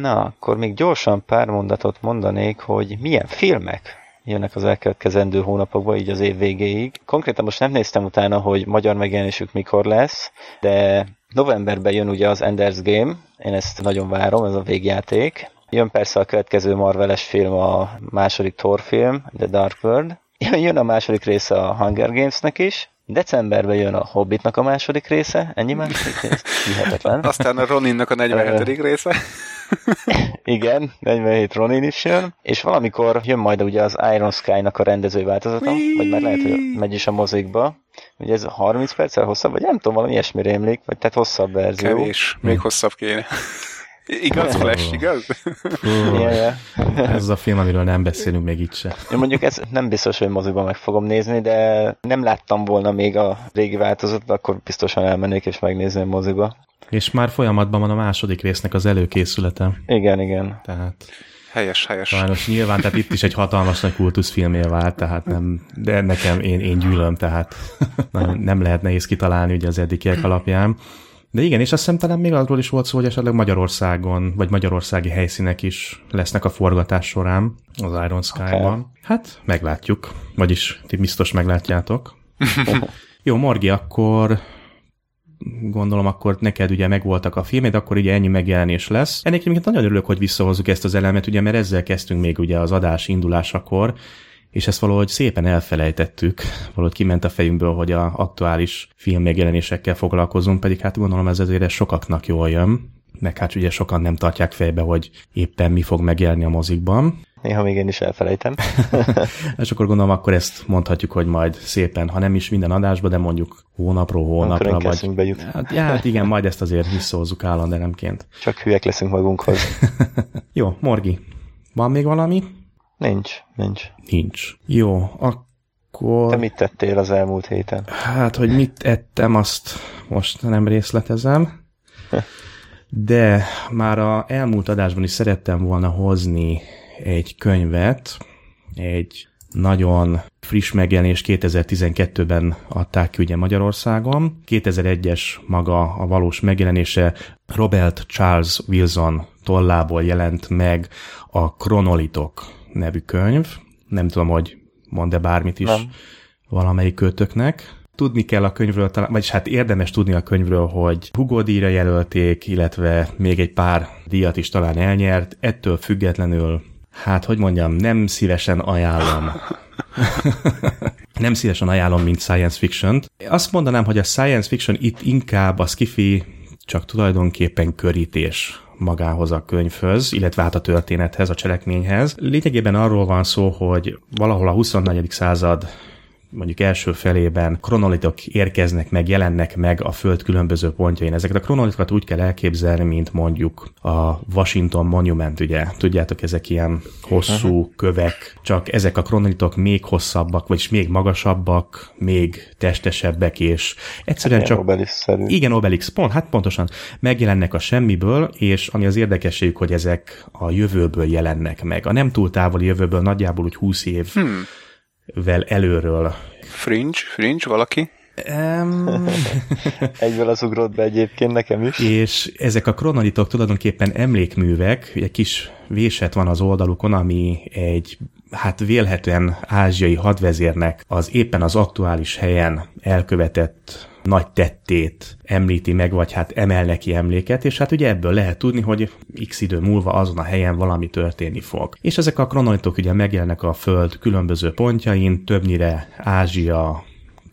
Na, akkor még gyorsan pár mondatot mondanék, hogy milyen filmek jönnek az elkövetkezendő hónapokban, így az év végéig. Konkrétan most nem néztem utána, hogy magyar megjelenésük mikor lesz, de novemberben jön ugye az Ender's Game, én ezt nagyon várom, ez a végjáték. Jön persze a következő Marveles film, a második Thor film, The Dark World. <laughs> Jön a második része a Hunger Gamesnek is, Decemberben jön a Hobbitnak a második része, ennyi második része? Hihetetlen. <laughs> Aztán a Roninnak a 47. része. <laughs> Igen, 47 Ronin is jön, és valamikor jön majd ugye az Iron Sky-nak a rendező változata, vagy már lehet, hogy megy is a mozikba. Ugye ez 30 perccel hosszabb, vagy nem tudom, valami ilyesmi rémlik, vagy tehát hosszabb verzió. Kevés, még hosszabb kéne. Igaz, Flash, igaz? ez a film, amiről nem beszélünk még itt se. Én mondjuk ez nem biztos, hogy moziban meg fogom nézni, de nem láttam volna még a régi változatot, akkor biztosan elmennék és megnézni a moziba. És már folyamatban van a második résznek az előkészülete. Igen, igen. Tehát Helyes, helyes. Sajnos nyilván, tehát itt is egy hatalmas nagy kultuszfilmé vált, tehát nem, de nekem én, én gyűlöm, tehát <laughs> nem, nem lehet nehéz kitalálni ugye az eddigiek alapján. De igen, és azt hiszem talán még arról is volt szó, hogy esetleg Magyarországon, vagy magyarországi helyszínek is lesznek a forgatás során az Iron Sky-ban. Okay. Hát, meglátjuk. Vagyis ti biztos meglátjátok. <laughs> Jó, Morgi, akkor gondolom akkor neked ugye megvoltak a filmed, akkor ugye ennyi megjelenés lesz. Ennek nagyon örülök, hogy visszahozzuk ezt az elemet, ugye, mert ezzel kezdtünk még ugye az adás indulásakor, és ezt valahogy szépen elfelejtettük, valahogy kiment a fejünkből, hogy a aktuális film megjelenésekkel foglalkozunk, pedig hát gondolom ez azért sokaknak jól jön, meg hát ugye sokan nem tartják fejbe, hogy éppen mi fog megjelenni a mozikban. Néha még én is elfelejtem. <laughs> és akkor gondolom, akkor ezt mondhatjuk, hogy majd szépen, ha nem is minden adásba, de mondjuk hónapról hónapra. Vagy... Bejut. Hát, ja, hát igen, majd ezt azért visszahozzuk állandónemként. Csak hülyek leszünk magunkhoz. <laughs> Jó, Morgi, van még valami? Nincs, nincs. Nincs. Jó, akkor... Te mit tettél az elmúlt héten? Hát, hogy mit ettem, azt most nem részletezem. <laughs> De már a elmúlt adásban is szerettem volna hozni egy könyvet, egy nagyon friss megjelenés 2012-ben adták ki ugye Magyarországon. 2001-es maga a valós megjelenése Robert Charles Wilson tollából jelent meg a Kronolitok nevű könyv. Nem tudom, hogy mond-e bármit is Nem. valamelyik kötöknek. Tudni kell a könyvről, vagyis hát érdemes tudni a könyvről, hogy Hugo díjra jelölték, illetve még egy pár díjat is talán elnyert. Ettől függetlenül, hát hogy mondjam, nem szívesen ajánlom. <laughs> nem szívesen ajánlom, mint science fiction -t. Azt mondanám, hogy a science fiction itt inkább a skifi csak tulajdonképpen körítés magához a könyvhöz, illetve hát a történethez, a cselekményhez. Lényegében arról van szó, hogy valahol a 24. század mondjuk első felében kronolitok érkeznek meg, jelennek meg a Föld különböző pontjain. Ezeket a kronolitokat úgy kell elképzelni, mint mondjuk a Washington Monument, ugye? Tudjátok, ezek ilyen hosszú kövek, csak ezek a kronolitok még hosszabbak, vagyis még magasabbak, még testesebbek, és egyszerűen Hát csak... Obelix-szerű. Igen, Obelix, pont, hát pontosan megjelennek a semmiből, és ami az érdekességük, hogy ezek a jövőből jelennek meg. A nem túl távoli jövőből nagyjából úgy 20 évvel előről. Fringe? Fringe? Valaki? Um, <laughs> Egyből az ugrott be egyébként nekem is. és ezek a kronolitok tulajdonképpen emlékművek, egy kis véset van az oldalukon, ami egy hát vélhetően ázsiai hadvezérnek az éppen az aktuális helyen elkövetett nagy tettét említi meg, vagy hát emel neki emléket, és hát ugye ebből lehet tudni, hogy x idő múlva azon a helyen valami történni fog. És ezek a kronolitok ugye megjelennek a Föld különböző pontjain, többnyire Ázsia,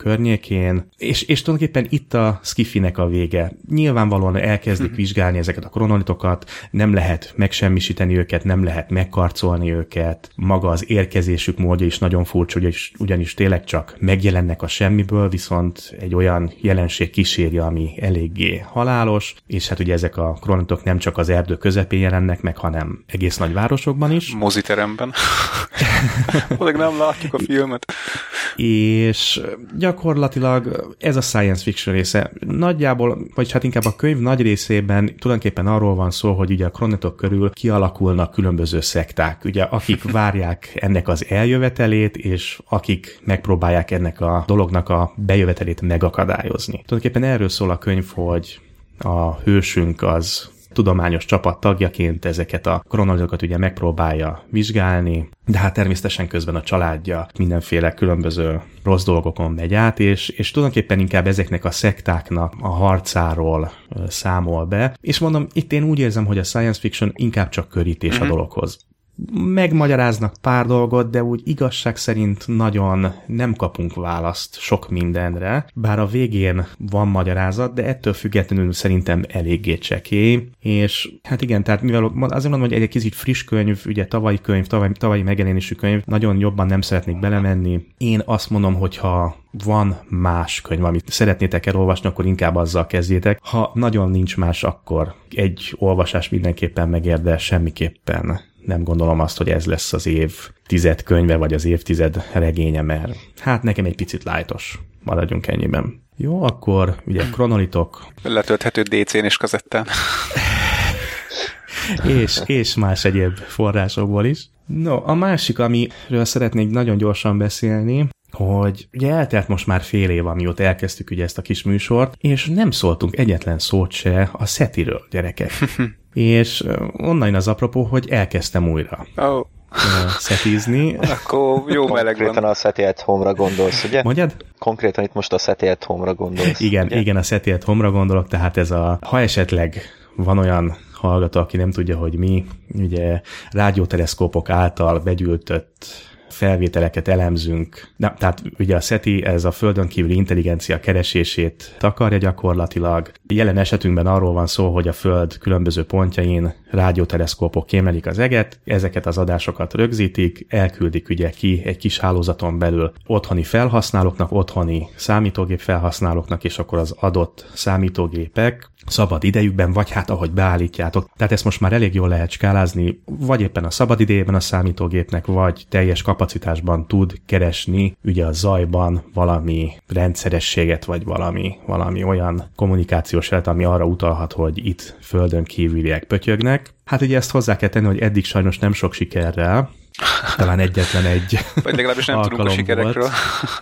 környékén, és, és tulajdonképpen itt a skifinek a vége. Nyilvánvalóan elkezdik vizsgálni ezeket a kronolitokat, nem lehet megsemmisíteni őket, nem lehet megkarcolni őket, maga az érkezésük módja is nagyon furcsa, ugyanis, ugyanis tényleg csak megjelennek a semmiből, viszont egy olyan jelenség kíséri, ami eléggé halálos, és hát ugye ezek a kronolitok nem csak az erdő közepén jelennek meg, hanem egész nagy városokban is. Moziteremben. <laughs> Még nem látjuk a filmet. és gyakorlatilag ez a science fiction része. Nagyjából, vagy hát inkább a könyv nagy részében tulajdonképpen arról van szó, hogy ugye a kronitok körül kialakulnak különböző szekták, ugye akik <laughs> várják ennek az eljövetelét, és akik megpróbálják ennek a dolognak a bejövetelét megakadályozni. Tulajdonképpen erről szól a könyv, hogy a hősünk az tudományos csapat tagjaként ezeket a kronolitokat ugye megpróbálja vizsgálni, de hát természetesen közben a családja mindenféle különböző rossz dolgokon megy át, és, és tulajdonképpen inkább ezeknek a szektáknak a harcáról számol be. És mondom, itt én úgy érzem, hogy a science fiction inkább csak körítés a dologhoz megmagyaráznak pár dolgot, de úgy igazság szerint nagyon nem kapunk választ sok mindenre, bár a végén van magyarázat, de ettől függetlenül szerintem eléggé csekély, és hát igen, tehát mivel azért mondom, hogy egy kicsit friss könyv, ugye tavalyi könyv, tavalyi, tavalyi megjelenésű könyv, nagyon jobban nem szeretnék belemenni. Én azt mondom, hogy ha van más könyv, amit szeretnétek elolvasni, akkor inkább azzal kezdjétek. Ha nagyon nincs más, akkor egy olvasás mindenképpen megér, de semmiképpen nem gondolom azt, hogy ez lesz az év tized könyve, vagy az évtized regénye, mert hát nekem egy picit lájtos. Maradjunk ennyiben. Jó, akkor ugye kronolitok, Letölthető DC-n és kazettán. <laughs> és, és más egyéb forrásokból is. No, a másik, amiről szeretnék nagyon gyorsan beszélni, hogy ugye eltelt most már fél év, amióta elkezdtük ugye ezt a kis műsort, és nem szóltunk egyetlen szót se a Szetiről, gyerekek. <laughs> és jön az apropó, hogy elkezdtem újra oh, szetizni. akkor jó meleg Konkrétan van. a SETI at Home-ra gondolsz, ugye? Mondjad? Konkrétan itt most a SETI at Home-ra gondolsz. Igen, ugye? igen, a SETI at Home-ra gondolok, tehát ez a, ha esetleg van olyan hallgató, aki nem tudja, hogy mi, ugye rádióteleszkópok által begyűjtött felvételeket elemzünk. Na, tehát ugye a SETI ez a földön kívüli intelligencia keresését takarja gyakorlatilag. Jelen esetünkben arról van szó, hogy a föld különböző pontjain rádióteleszkópok kémelik az eget, ezeket az adásokat rögzítik, elküldik ugye ki egy kis hálózaton belül otthoni felhasználóknak, otthoni számítógép felhasználóknak, és akkor az adott számítógépek szabad idejükben, vagy hát ahogy beállítjátok. Tehát ezt most már elég jól lehet skálázni, vagy éppen a szabad idejében a számítógépnek, vagy teljes kapacitásban tud keresni ugye a zajban valami rendszerességet, vagy valami, valami olyan kommunikációs elet, ami arra utalhat, hogy itt földön kívüliek pötyögnek. Hát ugye ezt hozzá kell tenni, hogy eddig sajnos nem sok sikerrel, talán egyetlen egy Vagy legalábbis nem tudunk a sikerekről. volt.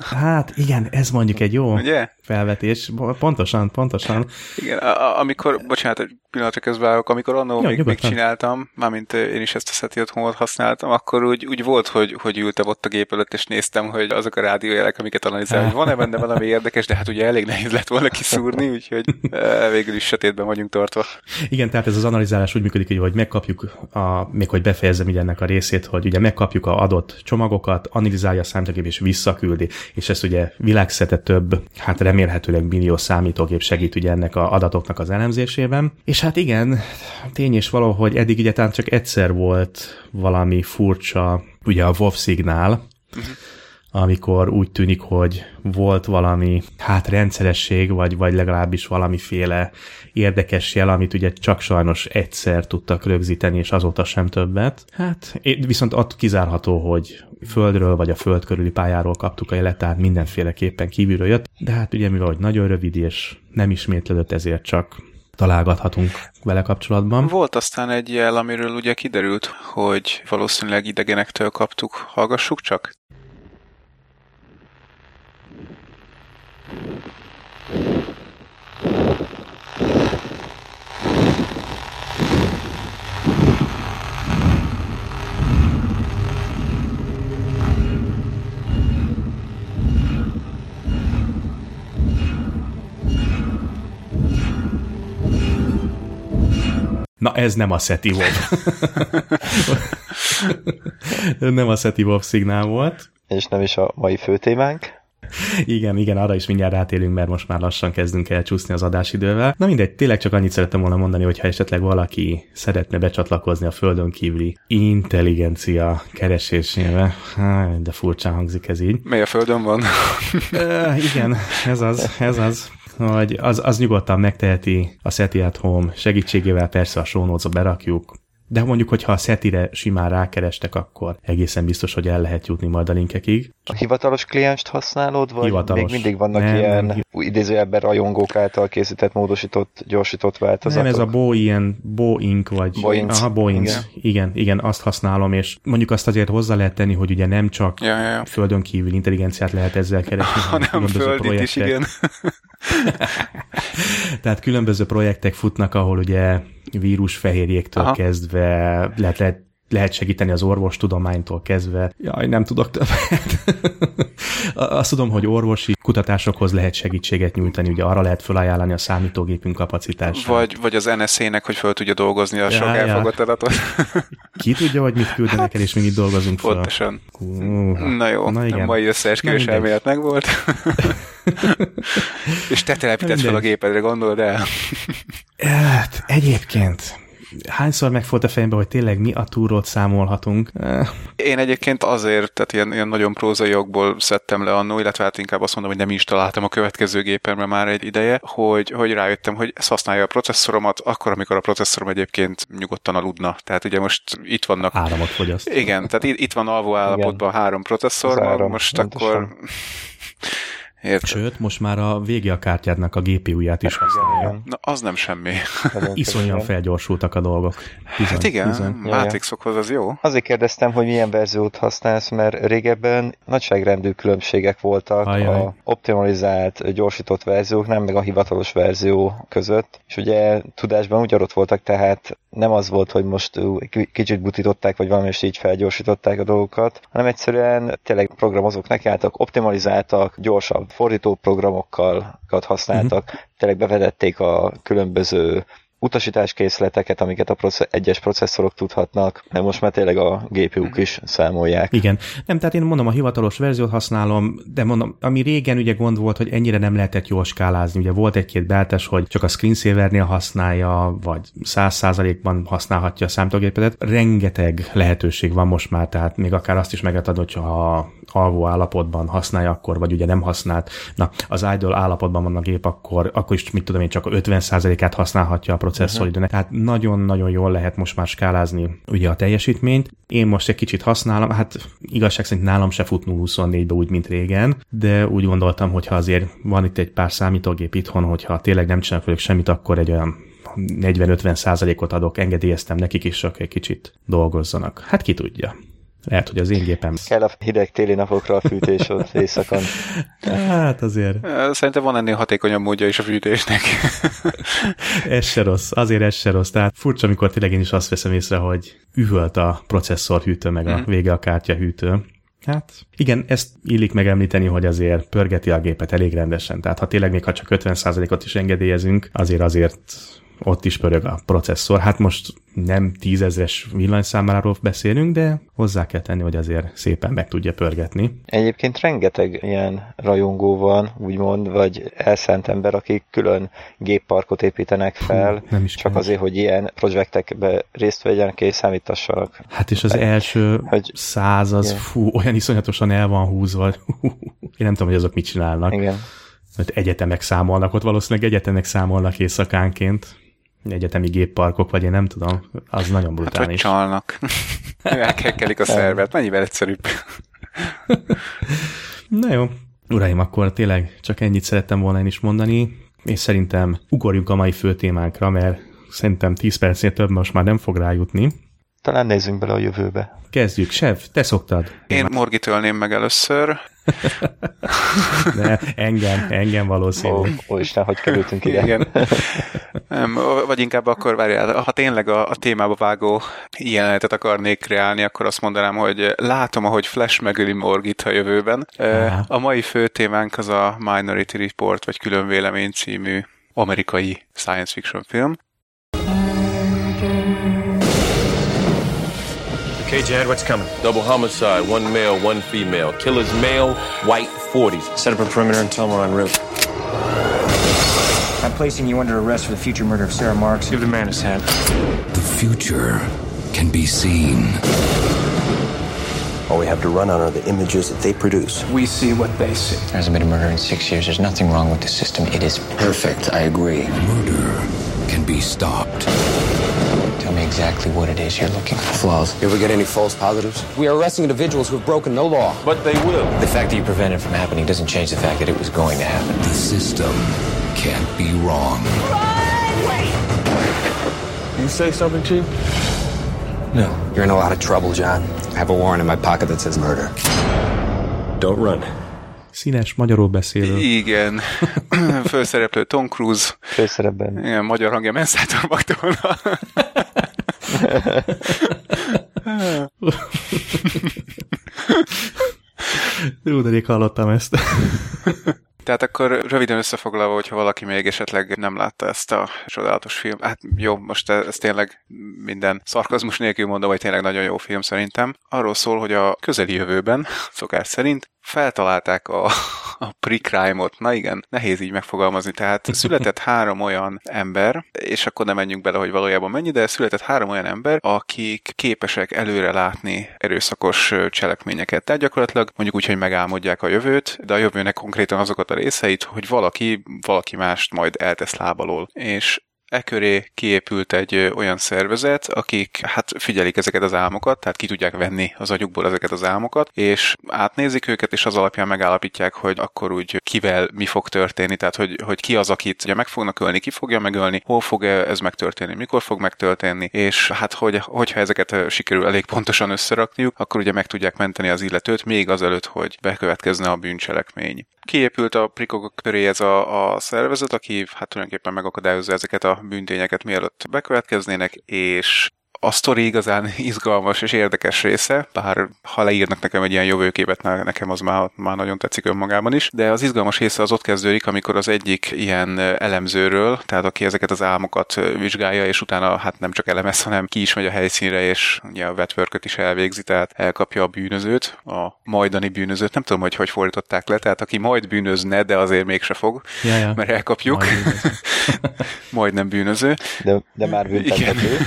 Hát igen, ez mondjuk egy jó Ugye? Felvetés. Pontosan, pontosan. Igen, a- amikor, bocsánat, egy pillanatra közbeállok, amikor annó még, még csináltam, mármint én is ezt a SETI otthonot használtam, akkor úgy, úgy volt, hogy, hogy ültem ott a gép előtt, és néztem, hogy azok a rádiójelek, amiket analizál, hogy van-e benne valami érdekes, de hát ugye elég nehéz lett volna kiszúrni, úgyhogy ö, végül is sötétben vagyunk tartva. Igen, tehát ez az analizálás úgy működik, hogy megkapjuk, a, még hogy befejezzem így ennek a részét, hogy ugye megkapjuk a adott csomagokat, analizálja a számítógép és visszaküldi, és ezt ugye világszerte több, hát remélhetőleg millió számítógép segít ugye ennek a adatoknak az elemzésében. És hát igen, tény és való, hogy eddig ugye csak egyszer volt valami furcsa, ugye a WoW szignál, amikor úgy tűnik, hogy volt valami hát rendszeresség, vagy, vagy legalábbis valamiféle érdekes jel, amit ugye csak sajnos egyszer tudtak rögzíteni, és azóta sem többet. Hát viszont ott kizárható, hogy földről vagy a föld körüli pályáról kaptuk a jelet, tehát mindenféleképpen kívülről jött, de hát ugye mivel hogy nagyon rövid és nem ismétlődött, ezért csak találgathatunk vele kapcsolatban. Volt aztán egy jel, amiről ugye kiderült, hogy valószínűleg idegenektől kaptuk. Hallgassuk csak? Na ez nem a SETI WoW. <laughs> nem a SETI WoW szignál volt. És nem is a mai főtémánk. Igen, igen, arra is mindjárt átélünk, mert most már lassan kezdünk el csúszni az adásidővel. Na mindegy, tényleg csak annyit szerettem volna mondani, hogy ha esetleg valaki szeretne becsatlakozni a földön kívüli intelligencia keresésébe, de furcsán hangzik ez így. Mely a földön van? igen, ez az, ez az hogy az, az nyugodtan megteheti a SETI at Home segítségével, persze a show berakjuk, de mondjuk, hogyha a SETI-re simán rákerestek, akkor egészen biztos, hogy el lehet jutni majd a linkekig. A hivatalos klienst használod, vagy hivatalos. még mindig vannak nem, ilyen nem. idézőjelben rajongók által készített, módosított, gyorsított változatok? Nem, ez a Bo ilyen Boeing, vagy Boeing. Aha, Boeing. Igen. igen, igen, azt használom, és mondjuk azt azért hozzá lehet tenni, hogy ugye nem csak ja, ja, ja. földön kívül intelligenciát lehet ezzel keresni, hanem földit projektek. is, igen. <laughs> Tehát különböző projektek futnak, ahol ugye vírusfehérjéktől Aha. kezdve lehet, lehet lehet segíteni az orvostudománytól kezdve. Jaj, nem tudok többet. <laughs> Azt tudom, hogy orvosi kutatásokhoz lehet segítséget nyújtani, ugye arra lehet felajánlani a számítógépünk kapacitását. Vagy, vagy az NSZ-nek, hogy fel tudja dolgozni a ja, sok ja. elfogott adatot. Ki tudja, hogy mit küldenek hát, el, és mi itt dolgozunk fel. Pontosan. Uh, na jó, na igen. a mai összeesküvés elmélet megvolt. <laughs> és te telepítesz fel a gépedre, gondolod el? Hát, egyébként hányszor megfolt a fejembe, hogy tényleg mi a túrót számolhatunk? Én egyébként azért, tehát ilyen, ilyen nagyon prózai jogból szedtem le annó, illetve hát inkább azt mondom, hogy nem is találtam a következő gépemre már egy ideje, hogy, hogy rájöttem, hogy ez használja a processzoromat, akkor, amikor a processzorom egyébként nyugodtan aludna. Tehát ugye most itt vannak... Áramot fogyaszt. Igen, tehát itt van alvó állapotban Igen. három processzor, most akkor... Érted? Sőt, most már a vége a kártyádnak a GPU-ját is használja. Na, az nem semmi. Iszonyan felgyorsultak a dolgok. Bizony, hát igen, bizony. Matrixokhoz az jó. Azért kérdeztem, hogy milyen verziót használsz, mert régebben nagyságrendű különbségek voltak Ajaj. a optimalizált, gyorsított verziók, nem meg a hivatalos verzió között. És ugye tudásban úgy adott voltak, tehát nem az volt, hogy most kicsit butították, vagy valami is így felgyorsították a dolgokat, hanem egyszerűen tényleg programozók nekiálltak, optimalizáltak, gyorsabb fordító programokkal használtak, uh-huh. tényleg bevedették a különböző utasításkészleteket, amiket a process- egyes processzorok tudhatnak, mert most már tényleg a GPU-k is számolják. Igen. Nem, tehát én mondom, a hivatalos verziót használom, de mondom, ami régen ugye gond volt, hogy ennyire nem lehetett jól skálázni. Ugye volt egy-két beltes, hogy csak a screensavernél használja, vagy száz százalékban használhatja a számítógépedet. Rengeteg lehetőség van most már, tehát még akár azt is meg lehet adni, hogyha alvó állapotban használja akkor, vagy ugye nem használt, na, az idle állapotban van a gép, akkor, akkor is, mit tudom én, csak a 50%-át használhatja a processzor uh-huh. Tehát nagyon-nagyon jól lehet most már skálázni ugye a teljesítményt. Én most egy kicsit használom, hát igazság szerint nálam se fut 0-24-be úgy, mint régen, de úgy gondoltam, hogy ha azért van itt egy pár számítógép itthon, hogyha tényleg nem csinálok velük semmit, akkor egy olyan 40-50 százalékot adok, engedélyeztem nekik is, csak egy kicsit dolgozzanak. Hát ki tudja. Lehet, hogy az én gépem. Kell a hideg téli napokra a fűtés ott <laughs> éjszakon. Hát azért. Szerintem van ennél hatékonyabb módja is a fűtésnek. <laughs> ez se rossz, azért ez se rossz. Tehát furcsa, amikor tényleg én is azt veszem észre, hogy üvölt a processzorhűtő, meg a mhm. vége a kártyahűtő. Hát igen, ezt illik megemlíteni, hogy azért pörgeti a gépet elég rendesen. Tehát ha tényleg még ha csak 50%-ot is engedélyezünk, azért azért ott is pörög a processzor. Hát most nem tízezres villanyszámáról beszélünk, de hozzá kell tenni, hogy azért szépen meg tudja pörgetni. Egyébként rengeteg ilyen rajongó van, úgymond, vagy elszánt ember, akik külön gépparkot építenek fel, Hú, nem is csak azért, hogy ilyen projektekbe részt vegyenek és számítassanak. Hát és az első hogy, száz az, igen. fú, olyan iszonyatosan el van húzva. <laughs> Én nem tudom, hogy azok mit csinálnak. Igen. Mert egyetemek számolnak, ott valószínűleg egyetemek számolnak éjszakánként egyetemi gépparkok, vagy én nem tudom, az nagyon brutális. Hát, hogy csalnak. <laughs> Elkekkelik a szervet, mennyivel egyszerűbb. Na jó, uraim, akkor tényleg csak ennyit szerettem volna én is mondani, és szerintem ugorjunk a mai fő témánkra, mert szerintem 10 percnél több most már nem fog rájutni. Talán nézzünk bele a jövőbe. Kezdjük. Sev, te szoktad. Én Morgit ölném meg először. De engem, engem valószínű. Ó, ó Isten, hogy kerültünk ide. Igen. Nem, vagy inkább akkor várjál, ha tényleg a, a témába vágó jelenetet akarnék kreálni, akkor azt mondanám, hogy látom, ahogy Flash megöli Morgit a jövőben. Aha. A mai fő témánk az a Minority Report, vagy Külön Vélemény című amerikai science fiction film. Okay, Jad, what's coming? Double homicide, one male, one female. Killer's male, white, 40s. Set up a perimeter and tell them we're en route. I'm placing you under arrest for the future murder of Sarah Marks. Give the man his hat. The future can be seen. All we have to run on are the images that they produce. We see what they see. There hasn't been a murder in six years. There's nothing wrong with the system. It is perfect. I agree. Murder can be stopped. Tell me exactly what it is you're looking for. Flaws. You ever get any false positives? We are arresting individuals who have broken no law. But they will. The fact that you prevent it from happening doesn't change the fact that it was going to happen. The system can't be wrong. Run! Wait! You say something, Chief? No. You're in a lot of trouble, John. I have a warrant in my pocket that says murder. Don't run. Színes, magyarul beszélő. Igen. <laughs> Főszereplő Tom Cruise. Főszerepben. Igen, magyar hangja Menszátor Magdolna. <laughs> Jó, de rég hallottam ezt. Tehát akkor röviden összefoglalva, hogyha valaki még esetleg nem látta ezt a csodálatos film, hát jó, most ez tényleg minden szarkazmus nélkül mondom, hogy tényleg nagyon jó film szerintem. Arról szól, hogy a közeli jövőben, <laughs> szokás szerint, feltalálták a, a pre-crime-ot. Na igen, nehéz így megfogalmazni. Tehát <laughs> született három olyan ember, és akkor nem menjünk bele, hogy valójában mennyi, de született három olyan ember, akik képesek előre látni erőszakos cselekményeket. Tehát gyakorlatilag mondjuk úgy, hogy megálmodják a jövőt, de a jövőnek konkrétan azokat a részeit, hogy valaki, valaki mást majd eltesz lábalól. És e köré kiépült egy olyan szervezet, akik hát figyelik ezeket az álmokat, tehát ki tudják venni az agyukból ezeket az álmokat, és átnézik őket, és az alapján megállapítják, hogy akkor úgy kivel mi fog történni, tehát hogy, hogy ki az, akit ugye meg fognak ölni, ki fogja megölni, hol fog ez megtörténni, mikor fog megtörténni, és hát hogy, hogyha ezeket sikerül elég pontosan összerakniuk, akkor ugye meg tudják menteni az illetőt még azelőtt, hogy bekövetkezne a bűncselekmény. Kiépült a prikok köré ez a, a szervezet, aki hát tulajdonképpen megakadályozza ezeket a bűntényeket mielőtt bekövetkeznének, és a sztori igazán <laughs> izgalmas és érdekes része, bár ha leírnak nekem egy ilyen jövőképet, nekem az már, már nagyon tetszik önmagában is, de az izgalmas része az ott kezdődik, amikor az egyik ilyen elemzőről, tehát aki ezeket az álmokat vizsgálja, és utána hát nem csak elemez, hanem ki is megy a helyszínre, és ugye a vetworköt is elvégzi, tehát elkapja a bűnözőt, a majdani bűnözőt, nem tudom, hogy hogy fordították le, tehát aki majd bűnözne, de azért mégse fog, ja, ja. mert elkapjuk. Majd <laughs> nem bűnöző. De, de már büntethető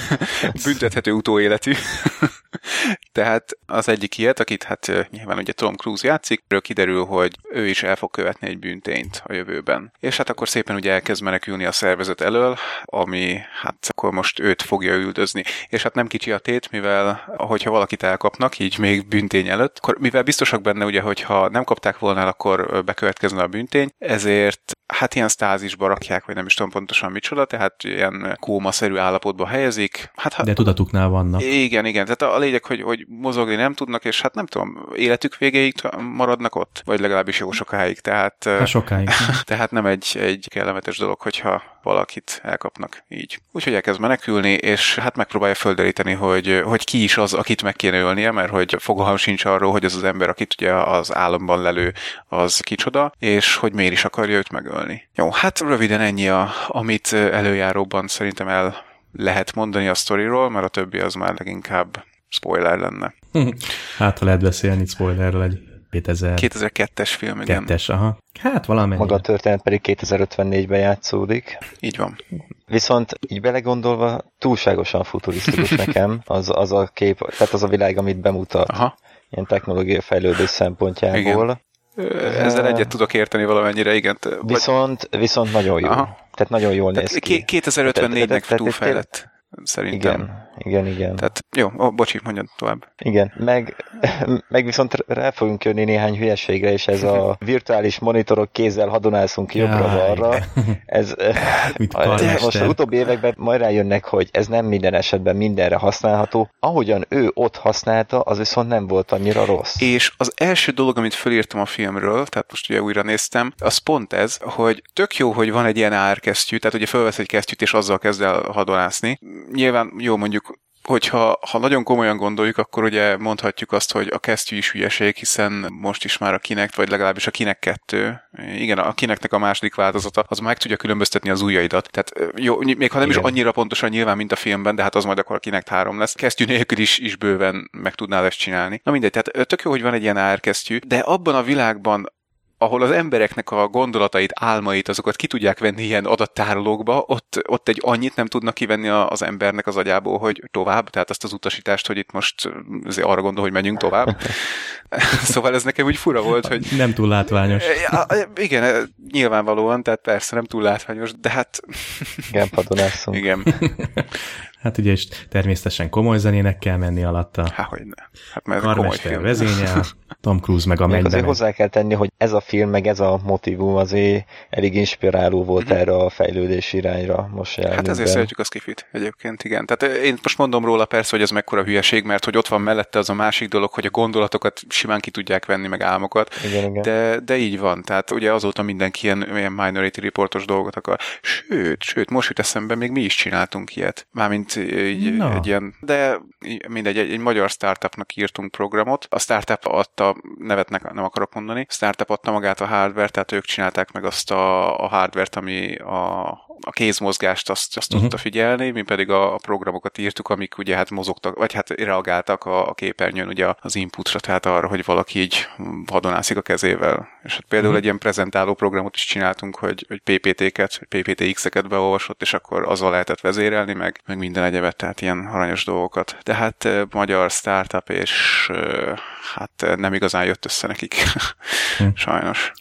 <laughs> büntethető utóéletű. <laughs> Tehát az egyik ilyet, akit hát nyilván ugye Tom Cruise játszik, ről kiderül, hogy ő is el fog követni egy bűntényt a jövőben. És hát akkor szépen ugye elkezd menekülni a szervezet elől, ami hát akkor most őt fogja üldözni. És hát nem kicsi a tét, mivel hogyha valakit elkapnak, így még bűntény előtt, akkor mivel biztosak benne ugye, hogyha nem kapták volna, akkor bekövetkezne a bűntény, ezért hát ilyen stázisba rakják, vagy nem is tudom pontosan micsoda, tehát ilyen kómaszerű állapotba helyezik. Hát, De tudatuknál vannak. Igen, igen. Tehát a lényeg, hogy, hogy mozogni nem tudnak, és hát nem tudom, életük végéig maradnak ott, vagy legalábbis jó sokáig. Tehát, hát sokáig. <laughs> tehát nem egy, egy kellemetes dolog, hogyha valakit elkapnak így. Úgyhogy elkezd menekülni, és hát megpróbálja földeríteni, hogy, hogy ki is az, akit meg kéne ölnie, mert hogy fogalmam sincs arról, hogy az az ember, akit ugye az államban lelő, az kicsoda, és hogy miért is akarja őt megölni. Jó, hát röviden ennyi, a, amit előjáróban szerintem el lehet mondani a sztoriról, mert a többi az már leginkább spoiler lenne. <laughs> hát, ha lehet beszélni spoilerről egy 2000... 2002-es film, igen. Kettes, aha. Hát valamennyi. Maga a történet pedig 2054-ben játszódik. Így van. Viszont így belegondolva túlságosan futurisztikus <laughs> nekem az, az a kép, tehát az a világ, amit bemutat. Aha. Ilyen technológiai fejlődés szempontjából. Igen. Ezzel egyet tudok érteni valamennyire, igen. Viszont, viszont nagyon jó. Aha. Tehát nagyon jól néz ki. 2054-nek túlfejlett szerintem. Igen, igen, igen. Tehát jó, ó, bocsi, mondjad tovább. Igen, meg, meg viszont rá fogunk jönni néhány hülyeségre, és ez a virtuális monitorok kézzel hadonászunk jobbra-balra. Ez, <laughs> de most az utóbbi években majd rájönnek, hogy ez nem minden esetben mindenre használható. Ahogyan ő ott használta, az viszont nem volt annyira rossz. És az első dolog, amit fölírtam a filmről, tehát most ugye újra néztem, az pont ez, hogy tök jó, hogy van egy ilyen árkesztyű, tehát ugye felvesz egy kesztyűt, és azzal kezd el hadonászni nyilván jó mondjuk hogyha ha nagyon komolyan gondoljuk, akkor ugye mondhatjuk azt, hogy a kesztyű is hülyeség, hiszen most is már a kinek, vagy legalábbis a kinek kettő, igen, a kineknek a második változata, az meg tudja különböztetni az ujjaidat. Tehát jó, még ha nem igen. is annyira pontosan nyilván, mint a filmben, de hát az majd akkor a kinek három lesz. Kesztyű nélkül is, is bőven meg tudnál ezt csinálni. Na mindegy, tehát tök jó, hogy van egy ilyen árkesztyű, de abban a világban, ahol az embereknek a gondolatait, álmait, azokat ki tudják venni ilyen adattárolókba, ott, ott egy annyit nem tudnak kivenni az embernek az agyából, hogy tovább, tehát azt az utasítást, hogy itt most azért arra gondol, hogy menjünk tovább. <laughs> szóval ez nekem úgy fura volt, hogy... Nem túl látványos. Ja, igen, nyilvánvalóan, tehát persze nem túl látványos, de hát... Igen, padonászunk. <laughs> Igen. Hát ugye is természetesen komoly zenének kell menni alatta. Há, hogy ne. Hát mert komoly film. vezényel, <laughs> Tom Cruise meg a mennyben. Azért hozzá kell tenni, hogy ez a film, meg ez a motivum azért elég inspiráló volt mm-hmm. erre a fejlődés irányra most Hát ezért szeretjük a skifit egyébként, igen. Tehát én most mondom róla persze, hogy ez mekkora hülyeség, mert hogy ott van mellette az a másik dolog, hogy a gondolatokat simán ki tudják venni, meg álmokat. Igen, igen. De, de így van. Tehát ugye azóta mindenki ilyen, ilyen Minority Reportos dolgot akar. Sőt, sőt, most jut eszembe, még mi is csináltunk ilyet. Mármint egy, no. egy ilyen, de mindegy, egy, egy magyar startupnak írtunk programot. A startup adta, nevet nem akarok mondani, a startup adta magát a hardware, tehát ők csinálták meg azt a, a hardware-t, ami a, a kézmozgást azt, azt uh-huh. tudta figyelni, mi pedig a, a programokat írtuk, amik ugye hát mozogtak, vagy hát reagáltak a, a képernyőn ugye az inputra, tehát arra, hogy valaki így vadonászik a kezével. És hát például uh-huh. egy ilyen prezentáló programot is csináltunk, hogy, hogy PPT-ket, PPT-X-eket beolvasott, és akkor azzal lehetett vezérelni, meg, meg minden egyebet, tehát ilyen aranyos dolgokat. De hát magyar startup, és hát nem igazán jött össze nekik. Hm. <laughs> Sajnos.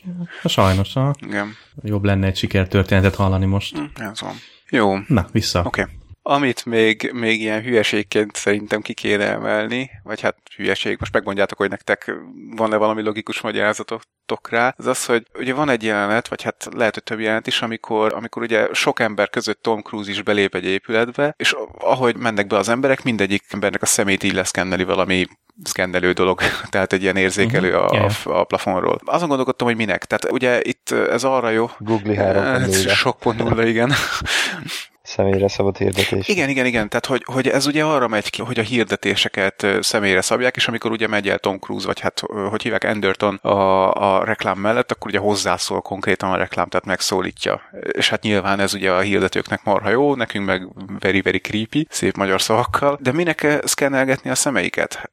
Sajnos, ha? Igen. Jobb lenne egy sikertörténetet hallani most. Hm, ez van. Jó. Na, vissza. Oké. Okay. Amit még, még ilyen hülyeségként szerintem ki kéne emelni, vagy hát hülyeség, most megmondjátok, hogy nektek van-e valami logikus magyarázatotok rá, az az, hogy ugye van egy jelenet, vagy hát lehet, hogy több jelenet is, amikor, amikor ugye sok ember között Tom Cruise is belép egy épületbe, és ahogy mennek be az emberek, mindegyik embernek a szemét így leszkenneli valami szkennelő dolog, <laughs> tehát egy ilyen érzékelő uh-huh. a, yeah. a, a plafonról. Azon gondolkodtam, hogy minek. Tehát ugye itt ez arra jó. Google 3 Sok pont nulla, igen. <laughs> Személyre szabott hirdetés. Igen, igen, igen. Tehát, hogy, hogy ez ugye arra megy ki, hogy a hirdetéseket személyre szabják, és amikor ugye megy el Tom Cruise, vagy hát, hogy hívják Anderton a, a reklám mellett, akkor ugye hozzászól konkrétan a reklám, tehát megszólítja. És hát nyilván ez ugye a hirdetőknek marha jó, nekünk meg very, very creepy, szép magyar szavakkal, de minek szkennelgetni a szemeiket?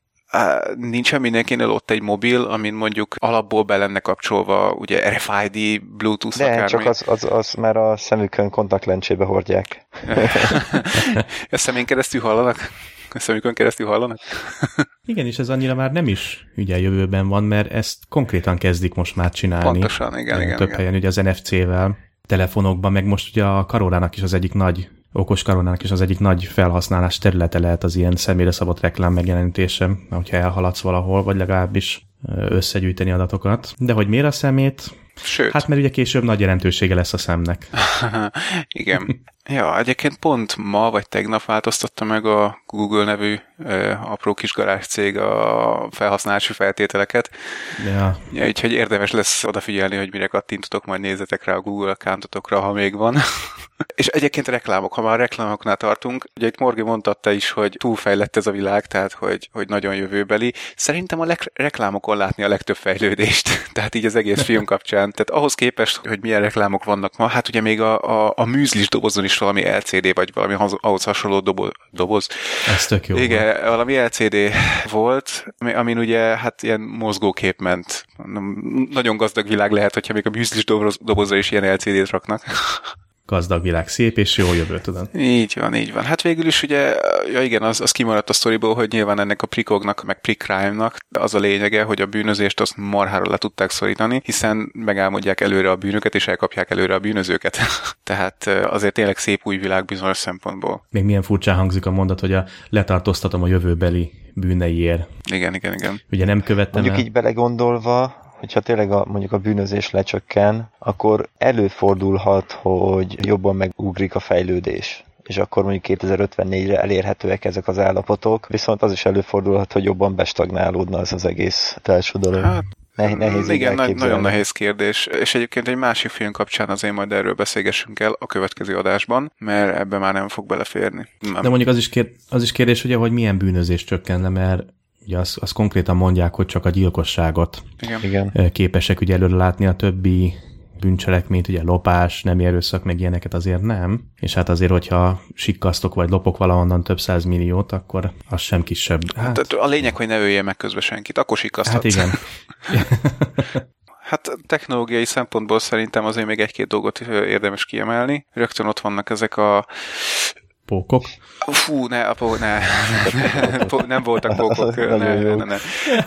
Nincsen mindenkinél ott egy mobil, amin mondjuk alapból be lenne kapcsolva ugye RFID, Bluetooth, De, akármi. csak az, az, az már a szemükön kontaktlencsébe hordják. <laughs> a szemén keresztül hallanak? A szemükön keresztül hallanak? <laughs> igen, és ez annyira már nem is ugye jövőben van, mert ezt konkrétan kezdik most már csinálni. Pontosan, igen, igen. Több igen. helyen ugye az NFC-vel, telefonokban, meg most ugye a Karolának is az egyik nagy okos karonának is az egyik nagy felhasználás területe lehet az ilyen személyre szabott reklám megjelenítése, hogyha elhaladsz valahol, vagy legalábbis összegyűjteni adatokat. De hogy miért a szemét? Sőt. Hát mert ugye később nagy jelentősége lesz a szemnek. <laughs> Igen. Ja, egyébként pont ma vagy tegnap változtatta meg a Google nevű ö, apró kis garázs cég a felhasználási feltételeket. Ja. ja. Úgyhogy érdemes lesz odafigyelni, hogy mire kattintotok, majd nézzetek rá a Google accountotokra, ha még van. <laughs> És egyébként reklámok, ha már a reklámoknál tartunk, ugye itt Morgi mondta is, hogy túlfejlett ez a világ, tehát hogy, hogy nagyon jövőbeli. Szerintem a leg- reklámokon látni a legtöbb fejlődést, <laughs> tehát így az egész film kapcsán. Tehát ahhoz képest, hogy milyen reklámok vannak ma, hát ugye még a, a, a műzlis dobozon is valami LCD, vagy valami ahhoz hasonló doboz. doboz. Ez tök jó. Igen, volt. valami LCD volt, amin ugye hát ilyen mozgókép ment. Nagyon gazdag világ lehet, hogyha még a műzlis dobozra is ilyen LCD-t raknak gazdag világ, szép és jó jövő, tudod. Így van, így van. Hát végül is ugye, ja igen, az, az kimaradt a sztoriból, hogy nyilván ennek a prikognak, meg prikrime-nak az a lényege, hogy a bűnözést azt marhára le tudták szorítani, hiszen megálmodják előre a bűnöket, és elkapják előre a bűnözőket. <laughs> Tehát azért tényleg szép új világ bizonyos szempontból. Még milyen furcsán hangzik a mondat, hogy a letartóztatom a jövőbeli bűneiért. Igen, igen, igen. Ugye nem követtem Mondjuk el... így belegondolva, hogyha tényleg a, mondjuk a bűnözés lecsökken, akkor előfordulhat, hogy jobban megugrik a fejlődés és akkor mondjuk 2054-re elérhetőek ezek az állapotok, viszont az is előfordulhat, hogy jobban bestagnálódna az az egész társadalom. Hát, ne, nehéz igen, nagy, nagyon nehéz kérdés, és egyébként egy másik film kapcsán azért majd erről beszélgessünk el a következő adásban, mert ebbe már nem fog beleférni. Nem. De mondjuk az is, kér, az is kérdés, ugye, hogy milyen bűnözés csökken le, mert Ugye azt, azt konkrétan mondják, hogy csak a gyilkosságot Igen. képesek ugye előre látni, a többi bűncselekményt, ugye lopás, nem erőszak, meg ilyeneket azért nem. És hát azért, hogyha sikkasztok vagy lopok valahonnan több száz milliót, akkor az sem kisebb. Hát, hát a lényeg, hogy ne ölje meg közben senkit, akkor sikkasztatsz. Hát igen. <laughs> Hát technológiai szempontból szerintem azért még egy-két dolgot érdemes kiemelni. Rögtön ott vannak ezek a pókok. Fú, ne, apó, ne. <laughs> nem voltak pókok. <laughs> ne, ne, ne, ne.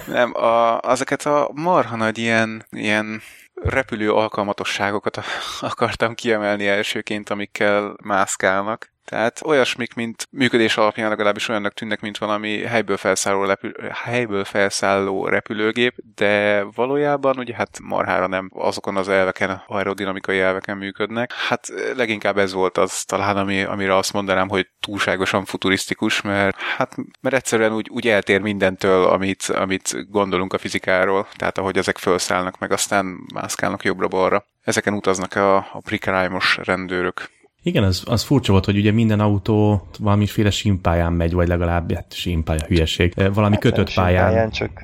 Nem, a, ezeket a marha nagy ilyen, ilyen repülő alkalmatosságokat <laughs> akartam kiemelni elsőként, amikkel mászkálnak. Tehát olyasmik, mint működés alapján legalábbis olyannak tűnnek, mint valami helyből felszálló, repül, helyből felszálló repülőgép, de valójában ugye hát marhára nem azokon az elveken, aerodinamikai elveken működnek. Hát leginkább ez volt az talán, ami, amire azt mondanám, hogy túlságosan futurisztikus, mert hát mert egyszerűen úgy, úgy eltér mindentől, amit, amit gondolunk a fizikáról, tehát ahogy ezek felszállnak, meg aztán mászkálnak jobbra-balra. Ezeken utaznak a, a prikrime-os rendőrök. Igen, az, az furcsa volt, hogy ugye minden autó valamiféle simpályán megy, vagy legalább hát simpálya hülyeség. Valami hát kötött pályán csak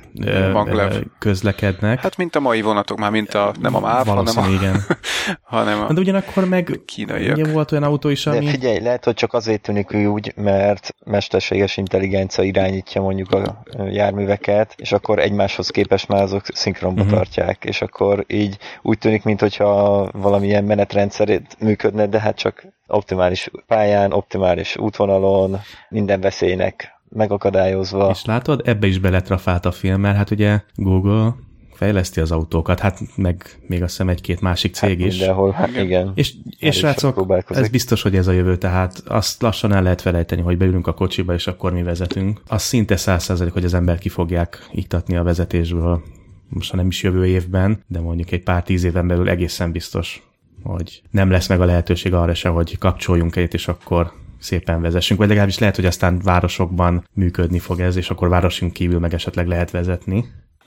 közlekednek. Hát mint a mai vonatok, már mint a, nem a MÁV, hanem a, igen. <laughs> hanem a De ugyanakkor meg kínaiak. Ugye volt olyan autó is, ami... De figyelj, lehet, hogy csak azért tűnik úgy, mert mesterséges intelligencia irányítja mondjuk a járműveket, és akkor egymáshoz képest már azok szinkronba uh-huh. tartják, és akkor így úgy tűnik, mintha valamilyen menetrendszerét működne, de hát csak optimális pályán, optimális útvonalon, minden veszélynek megakadályozva. És látod, ebbe is beletrafált a film, mert hát ugye Google fejleszti az autókat, hát meg még azt hiszem egy-két másik cég hát is. Mindenhol, hát igen. És, és srácok, ez biztos, hogy ez a jövő, tehát azt lassan el lehet felejteni, hogy beülünk a kocsiba, és akkor mi vezetünk. Az szinte százszerzalék, hogy az ember ki fogják iktatni a vezetésből, most ha nem is jövő évben, de mondjuk egy pár tíz éven belül egészen biztos hogy nem lesz meg a lehetőség arra se, hogy kapcsoljunk egyet, és akkor szépen vezessünk, vagy legalábbis lehet, hogy aztán városokban működni fog ez, és akkor városunk kívül meg esetleg lehet vezetni.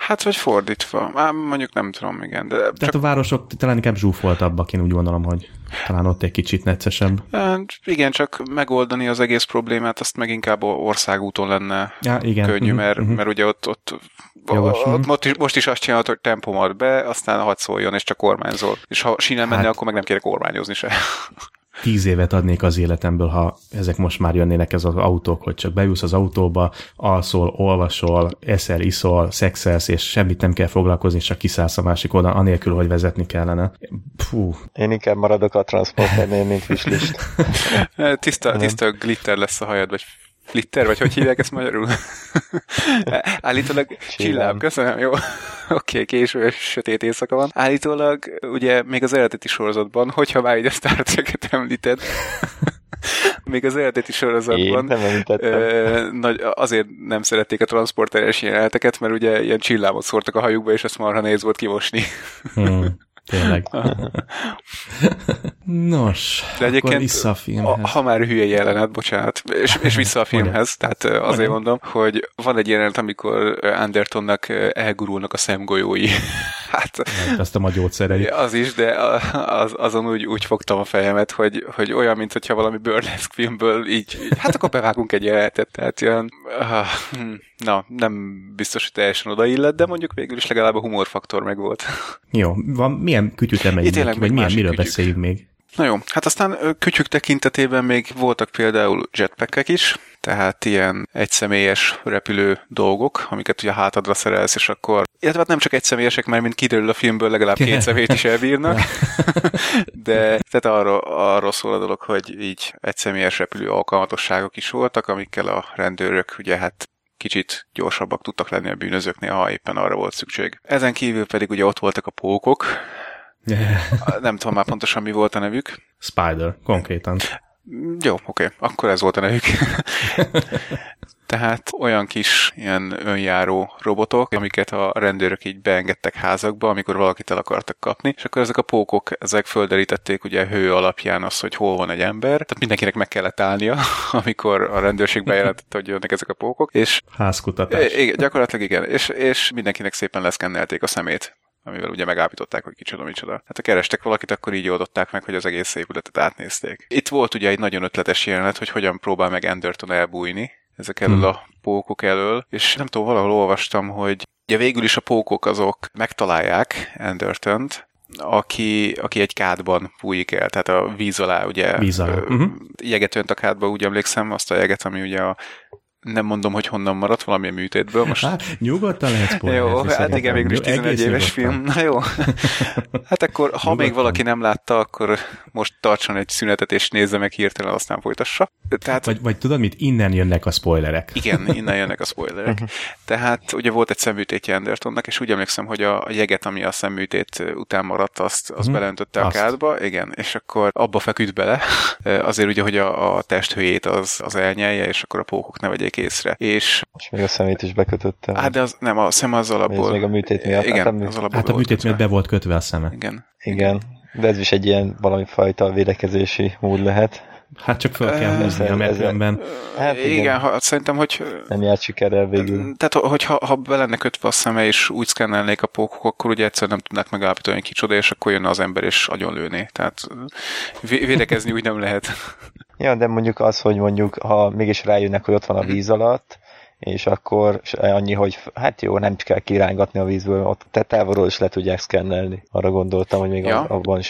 Hát, vagy fordítva. Már mondjuk nem tudom, igen. De csak... Tehát a városok talán inkább zsúfoltabbak, én úgy gondolom, hogy talán ott egy kicsit neccesebb. Hát, igen, csak megoldani az egész problémát, azt meg inkább országúton lenne ja, igen. könnyű, uh-huh, mert, uh-huh. mert ugye ott, ott ott most, is, most is azt csinálod, hogy tempomat be, aztán hadd szóljon, és csak kormányzol. És ha sínen menne, hát, akkor meg nem kérek kormányozni se. Tíz évet adnék az életemből, ha ezek most már jönnének ez az autók, hogy csak bejusz az autóba, alszol, olvasol, eszel, iszol, szexelsz, és semmit nem kell foglalkozni, csak kiszállsz a másik oldalon, anélkül, hogy vezetni kellene. Fú. Én inkább maradok a transporternél, mint wishlist. <laughs> tiszta, tiszta glitter lesz a hajad, vagy Flitter, vagy hogy hívják ezt magyarul? <laughs> Állítólag csilláb, köszönöm, jó. Oké, okay, késő és sötét éjszaka van. Állítólag ugye még az eredeti sorozatban, hogyha már így a Star Trek-et említed, <laughs> még az eredeti sorozatban Én nem ö, nagy, azért nem szerették a transporteres jeleneteket, mert ugye ilyen csillámot szórtak a hajukba, és ezt marha néz volt kivosni. Hmm. Tényleg. Nos, De egyébként, vissza a filmhez. Ha már hülye jelenet, bocsánat, és, és vissza a filmhez, tehát azért mondom, hogy van egy jelenet, amikor Andertonnak elgurulnak a szemgolyói. Hát, hát azt a magyószerei. Az is, de az, azon úgy, úgy fogtam a fejemet, hogy, hogy olyan, mint hogyha valami burlesque filmből így, hát akkor bevágunk egy jelenetet, tehát ilyen, uh, na, nem biztos, hogy teljesen odaillett, de mondjuk végül is legalább a humorfaktor meg volt. Jó, van, milyen kütyüt emeljünk vagy milyen, miről kütyük. beszéljünk még? Na jó, hát aztán kütyük tekintetében még voltak például jetpackek is, tehát ilyen egyszemélyes repülő dolgok, amiket ugye hátadra szerelsz, és akkor, illetve hát nem csak egyszemélyesek, mert mint kiderül a filmből, legalább két szemét is elbírnak, <laughs> <laughs> de tehát arról, arról szól a dolog, hogy így egyszemélyes repülő alkalmatosságok is voltak, amikkel a rendőrök ugye hát kicsit gyorsabbak tudtak lenni a bűnözőknél, ha éppen arra volt szükség. Ezen kívül pedig ugye ott voltak a pókok, <laughs> nem tudom már pontosan mi volt a nevük. Spider, konkrétan. Jó, oké, okay. akkor ez volt a nevük. <laughs> Tehát olyan kis ilyen önjáró robotok, amiket a rendőrök így beengedtek házakba, amikor valakit el akartak kapni, és akkor ezek a pókok, ezek földerítették ugye hő alapján az, hogy hol van egy ember, tehát mindenkinek meg kellett állnia, <laughs> amikor a rendőrség bejelentette, hogy jönnek ezek a pókok, és Házkutatás. Igen, gyakorlatilag igen, és, és mindenkinek szépen leszkennelték a szemét amivel ugye megállapították, hogy kicsoda, micsoda. Hát ha kerestek valakit, akkor így oldották meg, hogy az egész épületet átnézték. Itt volt ugye egy nagyon ötletes jelenet, hogy hogyan próbál meg Anderton elbújni ezek elől hmm. a pókok elől, és nem tudom, valahol olvastam, hogy ugye végül is a pókok azok megtalálják anderton aki, aki egy kádban bújik el, tehát a víz alá, ugye víz alá. Uh-huh. jeget önt a kádba, úgy emlékszem, azt a jeget, ami ugye a nem mondom, hogy honnan maradt, valamilyen műtétből. Most... Hát, nyugodtan lehet. <laughs> Jó, hát igen, végül is 11 éves nyugodtan. film. Na jó. <laughs> Hát akkor, ha nyugodtan. még valaki nem látta, akkor most tartson egy szünetet, és nézze meg hirtelen, aztán folytassa. Tehát... Vagy, vagy tudod mit? Innen jönnek a spoilerek. Igen, innen jönnek a spoilerek. <laughs> Tehát ugye volt egy szemműtétje Andertonnak, és úgy emlékszem, hogy a jeget, ami a szemműtét után maradt, azt, azt hmm. belöntötte a kádba, igen, és akkor abba feküdt bele, azért ugye, hogy a, a testhőjét az, az elnyelje, és akkor a pókok ne vegyék készre. És, és még a szemét is bekötötte. Hát de az, nem, a szem az alapból. Ez még a műtét miatt. Igen, hát, az alapból hát a műtét miatt be volt kötve a szeme. Igen. Igen. De ez is egy ilyen valami fajta védekezési mód lehet. Hát csak fel kell húzni a metrőnben. Hát igen, igen ha, szerintem, hogy... Nem járt sikerrel végül. Tehát, hogyha ha be lenne kötve a szeme, és úgy szkennelnék a pókok, akkor ugye egyszerűen nem tudnák megállapítani, hogy kicsoda, és akkor jön az ember, és agyonlőné. Tehát védekezni úgy nem lehet. Ja, de mondjuk az, hogy mondjuk, ha mégis rájönnek, hogy ott van a víz alatt, és akkor annyi, hogy hát jó, nem kell kirángatni a vízből, ott te távolról is le tudják szkennelni. Arra gondoltam, hogy még ja. abban is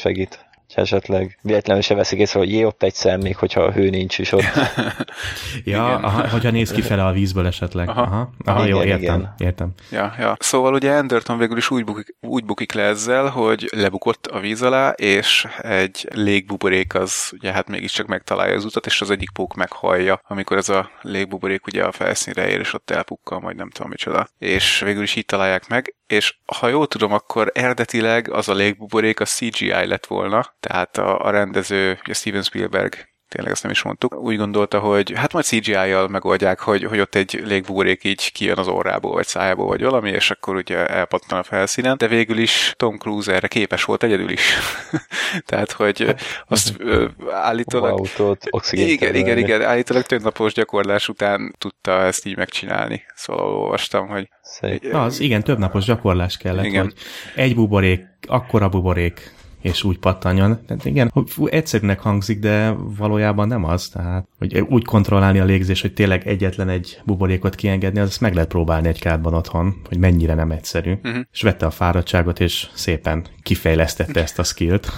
segít esetleg véletlenül se veszik észre, hogy jé, ott egy szem, még hogyha a hő nincs is ott. <laughs> ja, aha, hogyha néz ki fele a vízből esetleg. Aha, aha, aha igen, jó, értem, igen. értem. Ja, ja. Szóval ugye Anderton végül is úgy bukik, úgy bukik le ezzel, hogy lebukott a víz alá, és egy légbuborék az ugye hát mégiscsak megtalálja az utat, és az egyik pók meghallja, amikor ez a légbuborék ugye a felszínre ér, és ott elpukkal, majd nem tudom micsoda. És végül is így találják meg, és ha jól tudom, akkor eredetileg az a légbuborék a CGI lett volna, tehát a, a rendező, ugye Steven Spielberg tényleg ezt nem is mondtuk. Úgy gondolta, hogy hát majd CGI-jal megoldják, hogy, hogy ott egy légbuborék így kijön az orrából, vagy szájából, vagy valami, és akkor ugye elpattan a felszínen, de végül is Tom Cruise erre képes volt egyedül is. <laughs> Tehát, hogy azt ö, állítólag... Autót, igen, igen, igen, állítólag több napos gyakorlás után tudta ezt így megcsinálni. Szóval olvastam, hogy... Szép. Az, igen, több napos gyakorlás kellett, igen. hogy egy buborék, akkora buborék és úgy pattanjon. Tehát igen, egyszerűnek hangzik, de valójában nem az. Tehát, hogy úgy kontrollálni a légzés, hogy tényleg egyetlen egy buborékot kiengedni, az meg lehet próbálni egy kádban otthon, hogy mennyire nem egyszerű. Uh-huh. És vette a fáradtságot, és szépen kifejlesztette ezt a skillt. <laughs>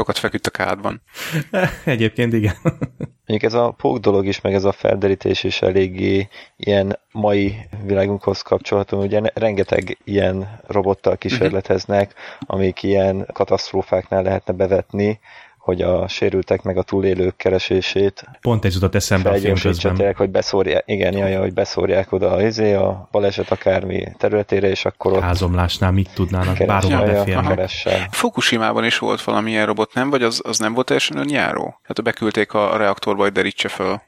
Sokat feküdt a kádban. <laughs> Egyébként igen. Mondjuk ez a pók dolog is, meg ez a felderítés is eléggé ilyen mai világunkhoz kapcsolható, ugye rengeteg ilyen robottal kísérleteznek, amik ilyen katasztrófáknál lehetne bevetni, hogy a sérültek meg a túlélők keresését. Pont ez jutott eszembe a film közben. hogy beszórják, igen, jaj, hogy beszórják oda a, izé, a baleset akármi területére, és akkor ott... Házomlásnál mit tudnának, bárhol beférnek. Fukushima-ban is volt valamilyen robot, nem? Vagy az, az nem volt teljesen önjáró? Hát beküldték a, a reaktorba, hogy derítse föl.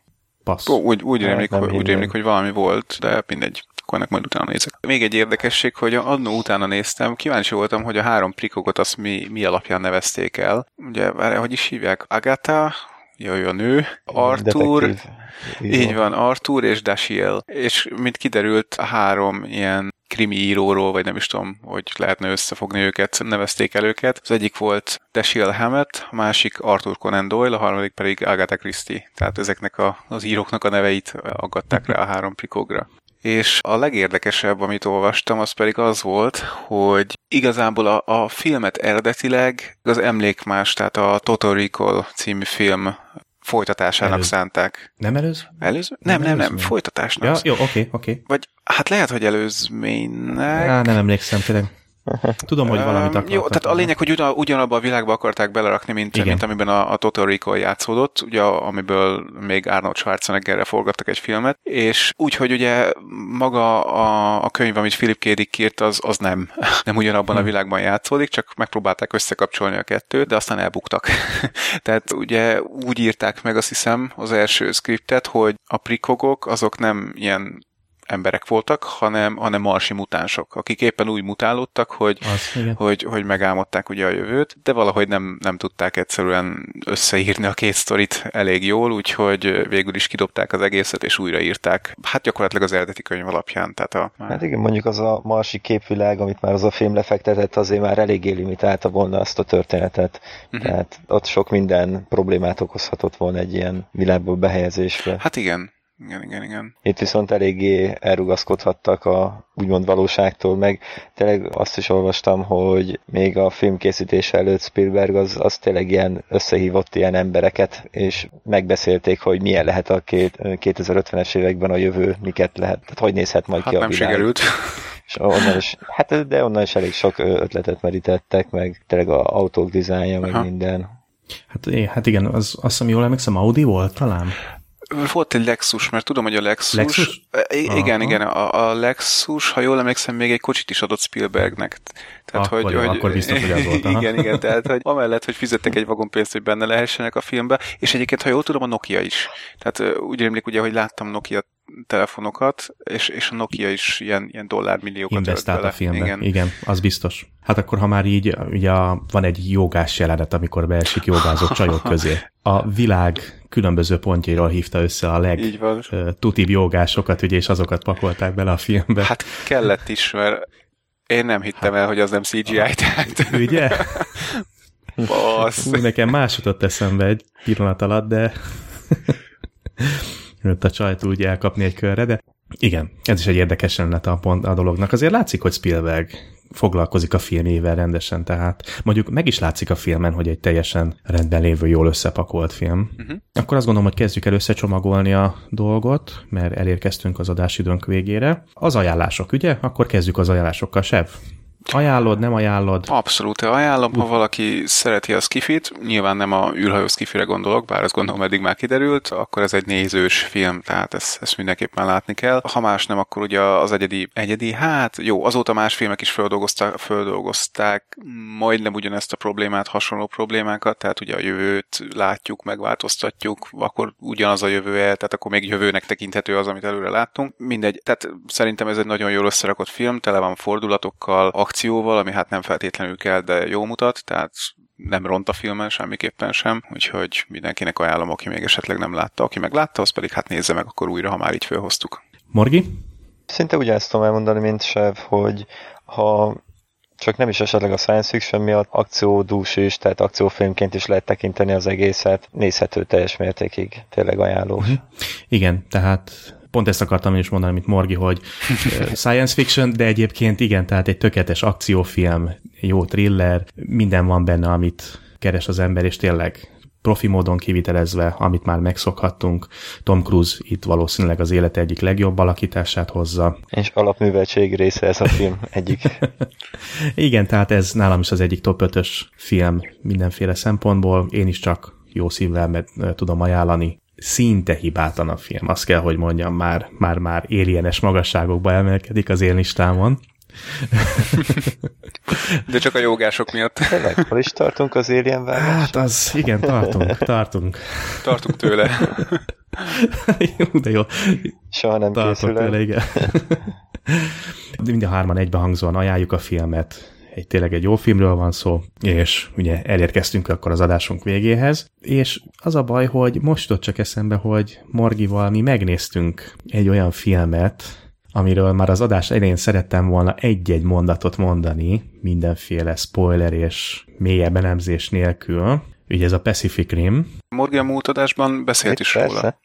Passz. Ó, úgy, úgy, hát, rémlik, hogy, úgy rémlik, hogy valami volt, de mindegy. Akkor ennek majd utána nézek. Még egy érdekesség, hogy annó utána néztem, kíváncsi voltam, hogy a három prikogot azt mi, mi alapján nevezték el. Ugye, várj, hogy is hívják? Agatha, jaj, a nő, Arthur, Detektív. így van, Arthur és Dashiel. És mint kiderült, a három ilyen krimi íróról, vagy nem is tudom, hogy lehetne összefogni őket, nevezték el őket. Az egyik volt Dashiell Hammett, a másik Arthur Conan Doyle, a harmadik pedig Agatha Christie. Tehát ezeknek a, az íróknak a neveit aggatták rá a három prikogra. És a legérdekesebb, amit olvastam, az pedig az volt, hogy igazából a, a filmet eredetileg az emlékmás, tehát a Total Recall című film folytatásának előző. szánták. Nem előző? Előző? Nem, nem, nem, nem folytatásnak. Ja, jó, oké, oké. Okay. Vagy hát lehet, hogy előzménynek. Á, nem emlékszem, tényleg. <laughs> Tudom, hogy valamit akartak. Jó, tehát a lényeg, hogy ugyan, ugyanabban a világba akarták belerakni, mint, mint amiben a, a Total Recall játszódott, ugye, amiből még Arnold Schwarzeneggerre forgattak egy filmet, és úgy, hogy ugye maga a, a könyv, amit Philip K. Dick írt, az, az nem, <laughs> nem ugyanabban a hm. világban játszódik, csak megpróbálták összekapcsolni a kettőt, de aztán elbuktak. <laughs> tehát ugye úgy írták meg azt hiszem az első skriptet, hogy a prikogok azok nem ilyen emberek voltak, hanem, hanem marsi mutánsok, akik éppen úgy mutálódtak, hogy, Az, hogy, hogy megálmodták ugye a jövőt, de valahogy nem, nem tudták egyszerűen összeírni a két sztorit elég jól, úgyhogy végül is kidobták az egészet, és újraírták. Hát gyakorlatilag az eredeti könyv alapján. Tehát a. Hát igen, mondjuk az a marsi képvilág, amit már az a film lefektetett, azért már eléggé limitálta volna azt a történetet. Uh-huh. Tehát ott sok minden problémát okozhatott volna egy ilyen világból behelyezésre. Hát igen, igen, igen, igen. Itt viszont eléggé elrugaszkodhattak a úgymond valóságtól, meg tényleg azt is olvastam, hogy még a film készítése előtt Spielberg az, az tényleg ilyen összehívott ilyen embereket, és megbeszélték, hogy milyen lehet a két, 2050-es években a jövő, miket lehet, tehát hogy nézhet majd hát ki a nem világ. sikerült. És onnan is, hát de onnan is elég sok ötletet merítettek, meg tényleg a autók dizájnja, meg Aha. minden. Hát, hát igen, az, azt hiszem jól emlékszem, Audi volt talán? Volt egy Lexus, mert tudom, hogy a Lexus... Lexus? Igen, Aha. igen, a, a Lexus, ha jól emlékszem, még egy kocsit is adott Spielbergnek. Tehát, akkor, hogy, jó, hogy, akkor biztos, hogy az volt. Aha. Igen, igen, tehát hogy amellett, hogy fizettek egy vagonpénzt, hogy benne lehessenek a filmbe, és egyébként, ha jól tudom, a Nokia is. Tehát úgy emlék ugye, hogy láttam Nokia telefonokat, és, és a Nokia is ilyen, ilyen dollármilliókat Investált a filmbe. Igen. Igen, az biztos. Hát akkor, ha már így, ugye van egy jogás jelenet, amikor beesik jogázó csajok közé. A világ különböző pontjairól hívta össze a legtutibb jogásokat, ugye, és azokat pakolták bele a filmbe. Hát kellett is, mert én nem hittem hát, el, hogy az nem CGI, tehát... Ugye? <laughs> Bassz. Nekem más jutott eszembe egy pillanat alatt, de <laughs> a csajt úgy elkapni egy körre, de igen, ez is egy érdekes lett a, pont, a dolognak. Azért látszik, hogy Spielberg foglalkozik a filmével rendesen, tehát mondjuk meg is látszik a filmen, hogy egy teljesen rendben lévő, jól összepakolt film. Uh-huh. Akkor azt gondolom, hogy kezdjük el összecsomagolni a dolgot, mert elérkeztünk az adásidőnk végére. Az ajánlások, ugye? Akkor kezdjük az ajánlásokkal, Sev. Ajánlod, nem ajánlod? Abszolút ajánlom, ha valaki szereti a skifit, nyilván nem a űrhajó skifire gondolok, bár azt gondolom eddig már kiderült, akkor ez egy nézős film, tehát ezt, ezt mindenképpen látni kell. Ha más nem, akkor ugye az egyedi, egyedi, hát jó, azóta más filmek is földolgozták, földolgozták majdnem ugyanezt a problémát, hasonló problémákat, tehát ugye a jövőt látjuk, megváltoztatjuk, akkor ugyanaz a jövő el, tehát akkor még jövőnek tekinthető az, amit előre láttunk. Mindegy, tehát szerintem ez egy nagyon jól összerakott film, tele van fordulatokkal, akcióval, ami hát nem feltétlenül kell, de jó mutat, tehát nem ront a filmen semmiképpen sem, úgyhogy mindenkinek ajánlom, aki még esetleg nem látta. Aki meg látta, az pedig hát nézze meg akkor újra, ha már így felhoztuk. Morgi? Szinte ugyanezt tudom elmondani, mint Sev, hogy ha csak nem is esetleg a science fiction miatt akciódús is, tehát akciófilmként is lehet tekinteni az egészet, nézhető teljes mértékig, tényleg ajánlós. Uh-huh. Igen, tehát pont ezt akartam én is mondani, mint Morgi, hogy <laughs> science fiction, de egyébként igen, tehát egy tökéletes akciófilm, jó thriller, minden van benne, amit keres az ember, és tényleg profi módon kivitelezve, amit már megszokhattunk. Tom Cruise itt valószínűleg az élet egyik legjobb alakítását hozza. És alapműveltség része ez a film egyik. <laughs> Igen, tehát ez nálam is az egyik top 5-ös film mindenféle szempontból. Én is csak jó szívvel mert tudom ajánlani szinte hibátlan a film. Azt kell, hogy mondjam, már, már, már éljenes magasságokba emelkedik az én listámon. <laughs> De csak a jogások miatt. Tényleg, hol is tartunk az Alien Hát az, igen, tartunk, tartunk. Tartunk tőle. jó, de jó. Soha nem tartunk készül tőle, igen. <laughs> Mind a hárman egybehangzóan ajánljuk a filmet, egy tényleg egy jó filmről van szó, és ugye elérkeztünk akkor az adásunk végéhez, és az a baj, hogy most ott csak eszembe, hogy Morgival mi megnéztünk egy olyan filmet, amiről már az adás elején szerettem volna egy-egy mondatot mondani, mindenféle spoiler és mélyebb elemzés nélkül. Ugye ez a Pacific Rim. Morgi a múlt adásban beszélt is Persze. róla.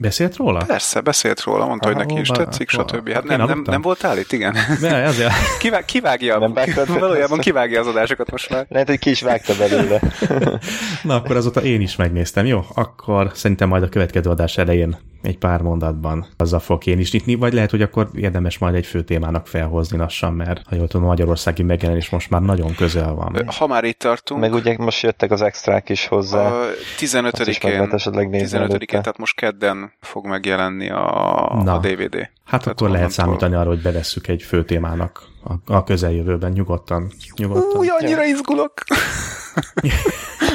Beszélt róla? Persze, beszélt róla, mondta, Aha, hogy neki is tetszik, stb. Hát nem, nem, nem voltál itt, igen. Ne, azért. <laughs> Kivá, kivágja, nem valójában kivágja az adásokat most már. Lehet, hogy ki is vágta belőle. <laughs> Na, akkor azóta én is megnéztem, jó? Akkor szerintem majd a következő adás elején egy pár mondatban azzal fog én is nyitni, vagy lehet, hogy akkor érdemes majd egy fő témának felhozni lassan, mert ha jól tudom, a magyarországi megjelenés most már nagyon közel van. Ha már itt tartunk. Meg ugye most jöttek az extrák is hozzá. A 15-én, 15-én, tehát most kedden fog megjelenni a, Na. a DVD. Hát tehát akkor lehet számítani arra, hogy bevesszük egy fő témának a, a közeljövőben nyugodtan. nyugodtan. Új, annyira izgulok! <laughs>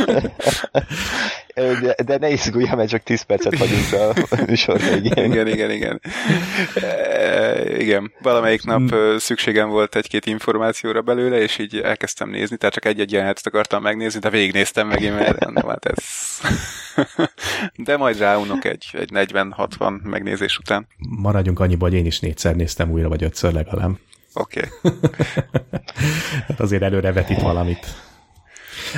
<laughs> de, de ne izgulj, mert csak 10 percet vagyunk a <laughs> műsor végén. igen, igen, igen. E, igen, valamelyik nap mm. szükségem volt egy-két információra belőle, és így elkezdtem nézni, tehát csak egy-egy jelenetet akartam megnézni, de végignéztem megint, mert nem, hát ez... <laughs> de majd ráunok egy, egy 40-60 megnézés után. Maradjunk annyiba, hogy én is négyszer néztem újra, vagy ötször legalább. Oké. Okay. <laughs> hát azért előre vetít valamit.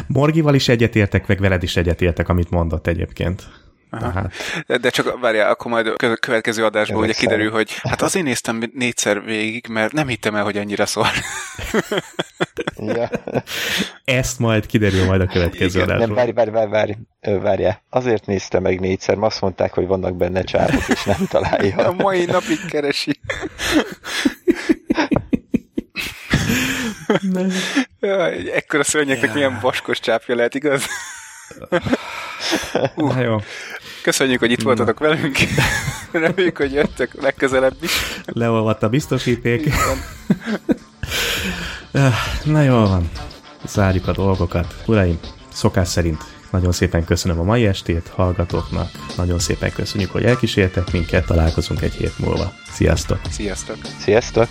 Morgival is egyetértek, meg veled is egyetértek, amit mondott egyébként. Tehát... De csak várjál, akkor majd a következő adásból ugye kiderül, hogy hát azért néztem négyszer végig, mert nem hittem el, hogy ennyire szól. <laughs> ja. Ezt majd kiderül majd a következő Igen. adásból. Nem, várj, várj, várj, várj, várjál. Azért néztem meg négyszer, mert azt mondták, hogy vannak benne csávok, és nem találja. A mai napig keresi. <laughs> Ekkora szörnyeknek milyen vaskos csápja lehet, igaz? <laughs> Uh, Na jó. Köszönjük, hogy itt voltatok velünk. <laughs> Reméljük, hogy jöttök legközelebb is. Leolvadt a biztosíték. Na jól van. Zárjuk a dolgokat. Uraim, szokás szerint nagyon szépen köszönöm a mai estét hallgatóknak. Nagyon szépen köszönjük, hogy elkísértek minket. Találkozunk egy hét múlva. Sziasztok! Sziasztok! Sziasztok!